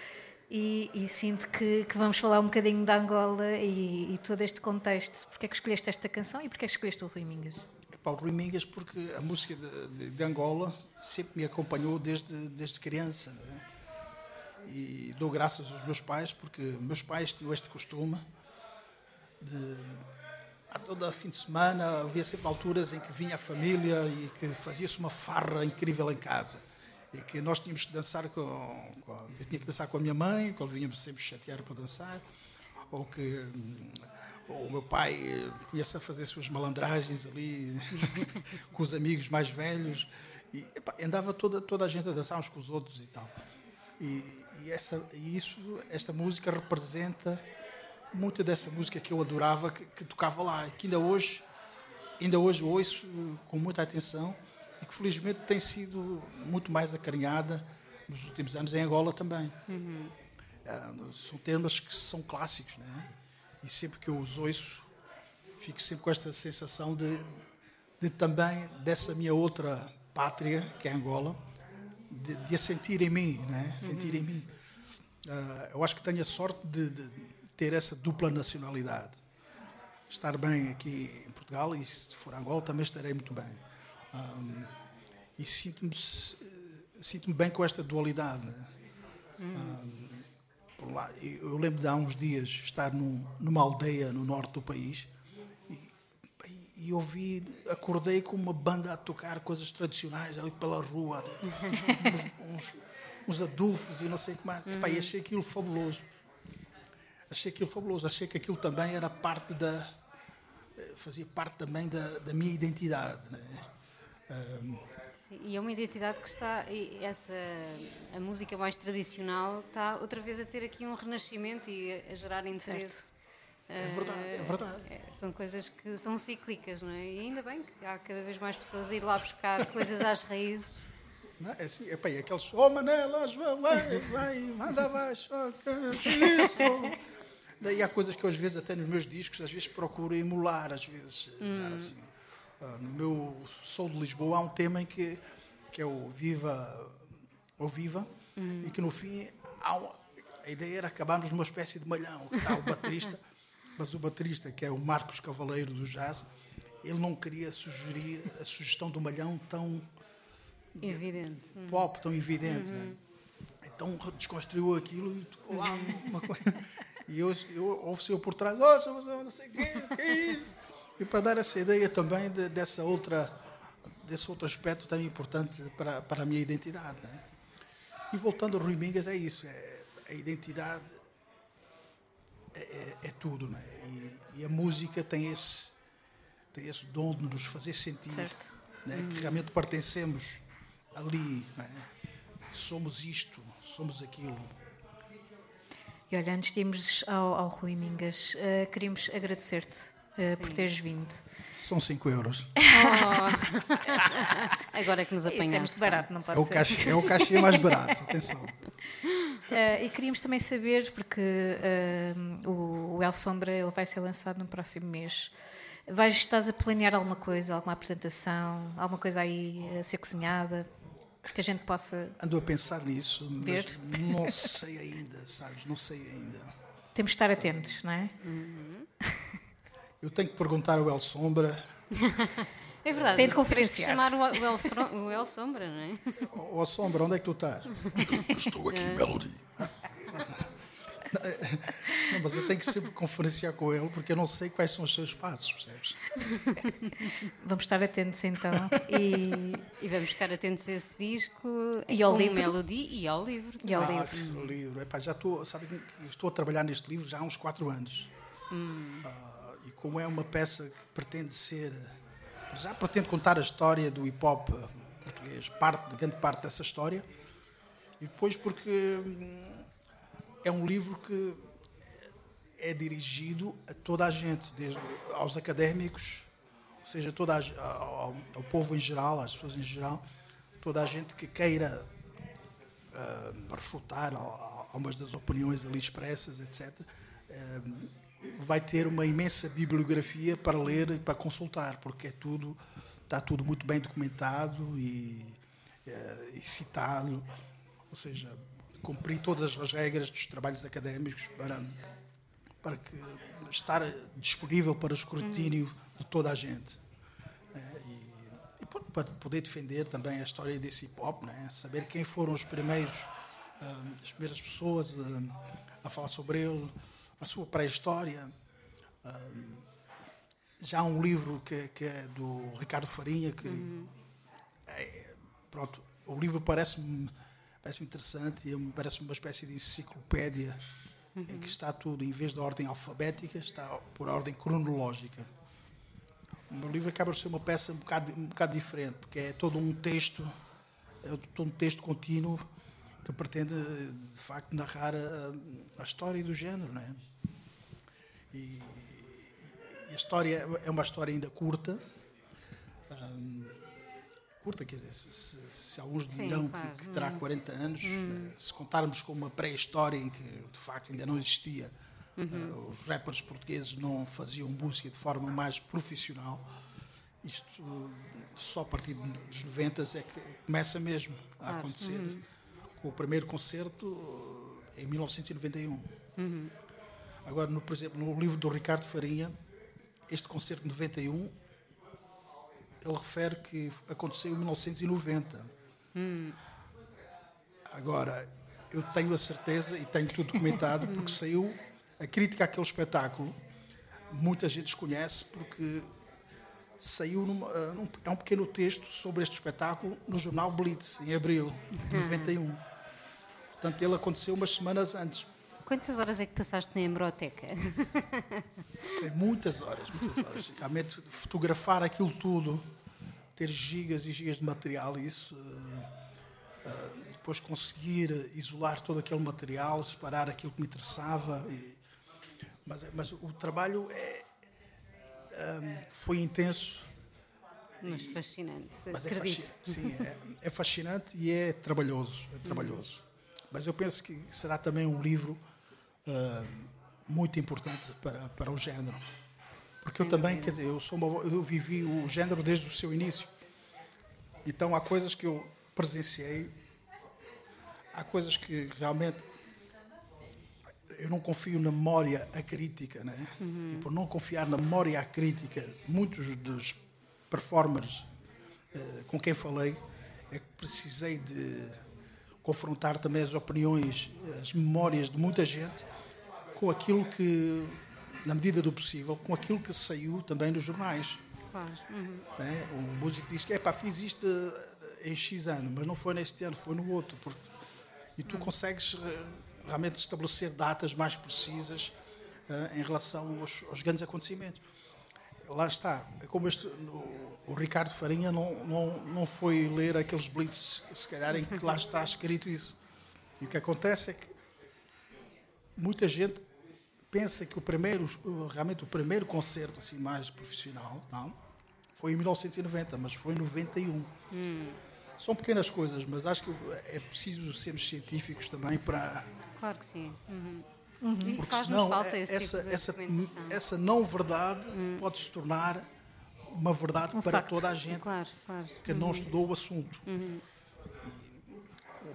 e, e sinto que, que vamos falar um bocadinho da Angola e, e todo este contexto. Porquê é que escolheste esta canção e porquê é que escolheste o Rui Mingas? Epá, o Rui Mingas, porque a música de, de- de Angola sempre me acompanhou desde, desde criança. não é? E dou graças aos meus pais, porque meus pais tinham este costume de. A toda fim de semana havia sempre alturas em que vinha a família e que fazia-se uma farra incrível em casa. E que nós tínhamos que dançar com, com- Eu tinha que dançar com a minha mãe, quando vinhamos sempre chatear para dançar. Ou que hum, ou o meu pai eh, punha-se a fazer suas malandragens ali com os amigos mais velhos. E epá, andava toda, toda a gente a dançar uns com os outros e tal. E, e essa, e isso, esta música representa muita dessa música que eu adorava, que, que tocava lá, que ainda hoje, ainda hoje ouço eh, com muita atenção e que felizmente tem sido muito mais acarinhada nos últimos anos em Angola também. Ah, são temas que são clássicos, né? E sempre que eu os ouço, fico sempre com esta sensação de, de também dessa minha outra pátria, que é Angola, de, de a sentir em mim, né? Sentir em mim. Ah, eu acho que tenho a sorte de, de ter essa dupla nacionalidade. Estar bem aqui em Portugal e se for Angola também estarei muito bem. Ah, e sinto-me sinto bem com esta dualidade. né? por lá. Eu lembro de há uns dias estar num- numa aldeia no norte do país e, ouvi, acordei com uma banda a tocar coisas tradicionais ali pela rua, uns, uns, uns adufos e não sei o que mais. Epá, e achei aquilo fabuloso. Achei aquilo fabuloso. Achei que aquilo também era parte da. eh, fazia parte também da, da minha identidade. Né? Ahm, Sim, e é uma identidade que está, e essa, a música mais tradicional está outra vez a ter aqui um renascimento e a, a gerar interesse. É verdade, é verdade. É, são coisas que são cíclicas, não é? E ainda bem que há cada vez mais pessoas a ir lá buscar coisas às raízes. Não, é assim, epá, e aqueles, oh Manela, João, vai, vai, manda abaixo, oh, que que isso? Daí há coisas que eu às vezes até nos meus discos, às vezes procuro emular, às vezes, dar assim. Ah, no meu Sou de Lisboa há um tema em que, que é o Viva, ou Viva, e que no fim a ideia era acabarmos numa espécie de malhão, que está o baterista, mas o baterista, que é o Marcos Cavaleiro do Jazz, ele não queria sugerir a sugestão do malhão tão Evidente. pop tão evidente. né? Então desconstruiu aquilo e tocou lá uma coisa. E eu, eu ouvi eu por trás, nossa, você não sei o quê, que é isso?" E para dar essa ideia também de- dessa outra, desse outro aspecto tão importante para, para a minha identidade. né? E voltando ao Rui Mingas, é isso. É, a identidade é, é- é tudo. Né? E, e a música tem esse, tem esse dom de nos fazer sentir né? que realmente pertencemos ali. né? Somos isto, somos aquilo. E olha, antes de irmos ao, ao Rui Mingas, eh, queríamos agradecer-te eh, por teres vindo. São 5 euros. Agora é que nos Isso é muito barato, não É pode o ser. cachê, é o cachê mais barato, atenção. Eh, e queríamos também saber, porque o, o El Sombra ele vai ser lançado no próximo mês. Vais, estás a planear alguma coisa, alguma apresentação, alguma coisa aí a ser cozinhada, que a gente possa. Ando a pensar nisso, mas Ver. não sei ainda, sabes? Não sei ainda. Temos de estar atentos, não é? Eu tenho que perguntar ao El Sombra, É verdade. Tem de conferenciar. chamar o, o, El, o El Sombra, não é? ó Sombra, onde é que tu estás? Estou aqui, Melody. Não, mas eu tenho que sempre conferenciar com ele porque eu não sei quais são os seus passos, percebes? Vamos estar atentos então. E, E vamos ficar atentos a esse disco E ao com livro. Melody e ao livro. e ao ah, livro. esse livro. Epá, já estou, sabe, estou a trabalhar neste livro já há uns quatro anos. Ah, e como é uma peça que pretende ser, já pretende contar a história do hip hop eh, português, parte, grande parte dessa história. E depois porque hum, é um livro que é dirigido a toda a gente, desde aos académicos, ou seja, toda a, ao, ao povo em geral, às pessoas em geral, toda a gente que queira ah, refutar al- al- algumas das opiniões ali expressas, etc., ah, vai ter uma imensa bibliografia para ler e para consultar, porque é tudo, está tudo muito bem documentado e, eh, e citado, ou seja, cumprir todas as regras dos trabalhos académicos para, para que estar disponível para o escrutínio de toda a gente. né? E, e para poder defender também a história desse hip hop, né? saber quem foram os primeiros, ah, as primeiras pessoas ah, a falar sobre ele, a sua pré-história. Ah, já há um livro que, que é do Ricardo Farinha que é, pronto, o livro parece-me parece interessante e me parece uma espécie de enciclopédia em que está tudo, em vez de ordem alfabética, está por ordem cronológica. O meu livro acaba por ser uma peça um bocado, um bocado diferente, porque é todo um texto, é todo um texto contínuo que pretende, de facto, narrar a, a história do género, não é? E, e a história é uma história ainda curta, hum, curta, quer dizer, se, se- alguns dirão que- claro. que, terá 40 anos, eh, se contarmos com uma pré-história em que de facto ainda não existia, eh, os rappers portugueses não faziam música de forma mais profissional, isto eh, só a partir dos 90 é que começa mesmo a acontecer, com o primeiro concerto em 1991. Agora, no, por exemplo, no livro do Ricardo Farinha, este concerto de 91, ele refere que aconteceu em 1990. Agora, eu tenho a certeza e tenho tudo documentado porque saiu a crítica àquele espetáculo. Muita gente desconhece porque saiu ah, num- é um pequeno texto sobre este espetáculo no jornal Blitz, em abril de 91. Portanto, ele aconteceu umas semanas antes. Quantas horas é que passaste na hemeroteca? Sei, muitas horas, muitas horas. Realmente, fotografar aquilo tudo, ter gigas e gigas de material, isso. eh, eh, depois conseguir isolar todo aquele material, separar aquilo que me interessava. e- mas, mas o trabalho é, eh, foi intenso, Mas fascinante, mas é, acredito. fasci- sim, é, é fascinante e é trabalhoso, é trabalhoso. Mas eu penso que será também um livro ah, muito importante para, para o género. Porque eu também, quer dizer, eu, sou uma, eu vivi o género desde o seu início. Então há coisas que eu presenciei, há coisas que realmente eu não confio na memória acrítica, né? E por não confiar na memória acrítica, muitos dos performers eh, com quem falei, é que precisei de confrontar também as opiniões, as memórias de muita gente com aquilo que, na medida do possível, com aquilo que saiu também nos jornais. Claro. Uhum. né? O músico diz que "Epá, fiz isto eh, em X ano, mas não foi neste ano, foi no outro. porque- E tu consegues eh, realmente estabelecer datas mais precisas eh, em relação aos, aos grandes acontecimentos. Lá está, é como este, o, o Ricardo Farinha não, não, não foi ler aqueles blitz, se calhar, em que lá está escrito isso. E o que acontece é que muita gente pensa que o primeiro, realmente o primeiro concerto assim mais profissional, não, foi em 1990, mas foi em 91. São pequenas coisas, mas acho que é preciso sermos científicos também para Claro que sim. Uhum. E porque faz-nos senão falta esse essa, tipo de essa. Hum. essa não verdade pode se tornar uma verdade para facto. toda a gente Claro, claro. que não estudou o assunto. Uhum.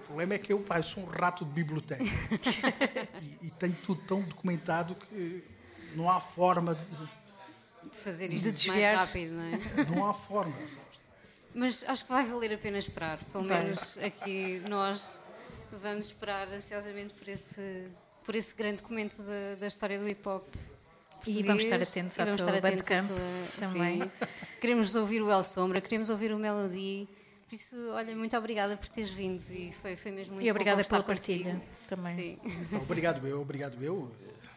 O problema é que eu, pá, eu sou um rato de biblioteca e, e tenho tudo tão documentado que não há forma de, De fazer De isto mais desviar. rápido, não é? não há forma, sabes? Mas acho que vai valer a pena esperar. Pelo Vai. menos aqui nós vamos esperar ansiosamente por esse, por esse grande documento da, da história do hip hop. E vamos estar português. atentos E ao vamos teu estar atentos à Bandcamp tua- também. sim. Queremos ouvir o El Sombra, queremos ouvir o Melody. Por isso, olha, muito obrigada por teres vindo e foi, foi mesmo muito E obrigada pela partilha contigo. também. Sim. Então, obrigado eu, obrigado eu.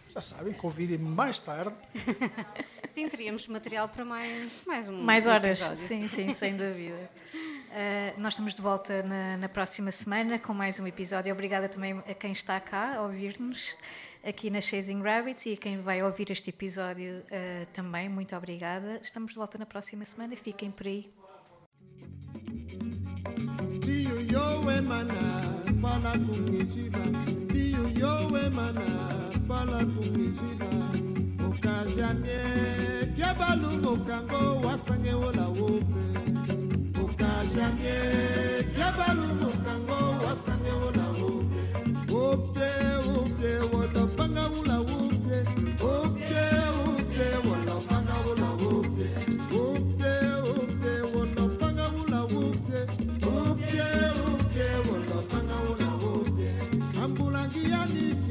Já sabem, convidem-me mais tarde. Sim, teríamos material para mais, mais um Mais horas, episódio, sim, sim, sem dúvida. Uh, nós estamos de volta na, na próxima semana com mais um episódio. Obrigada também a quem está cá a ouvir-nos aqui na Chasing Rabbits e a quem vai ouvir este episódio uh, também. Muito obrigada. Estamos de volta na próxima semana. Fiquem por aí. yowe mana fala tukiziba ndiyo yowe mana fala tukiziba okazamie kiebalu mokango wasange wola wope. Okazamie kiebalu mokango wasange wola wope. Wope wope wolopanga wola wope. Wope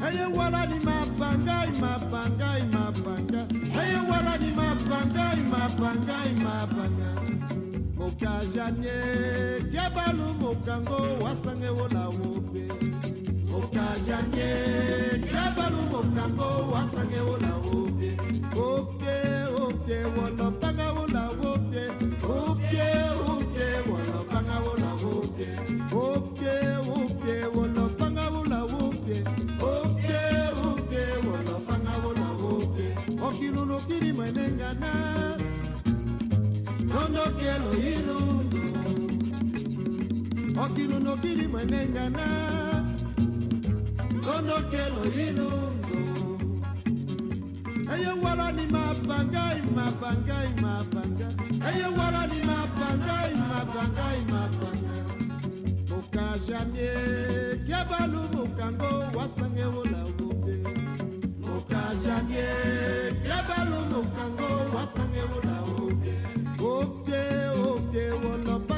Hey, wala ni mapanga, mapanga, mapanga. Hey, wala ni mapanga, mapanga, mapanga. Moka janye, yabalu mokango, wasange wola wobe. Moka janye, yabalu mokango, wasange wola wobe. Ope ope wola tanga wola no quiero irnos. Okiru no kiri manengana. Yo no quiero irnos. Eye wala ni mapanga, mapanga, mapanga. Eye wala ni mapanga, mapanga, mapanga. Mukajamie, k'ebalu mukango wasange wola wote. Mukajamie, k'ebalu mukango wasange wola wall up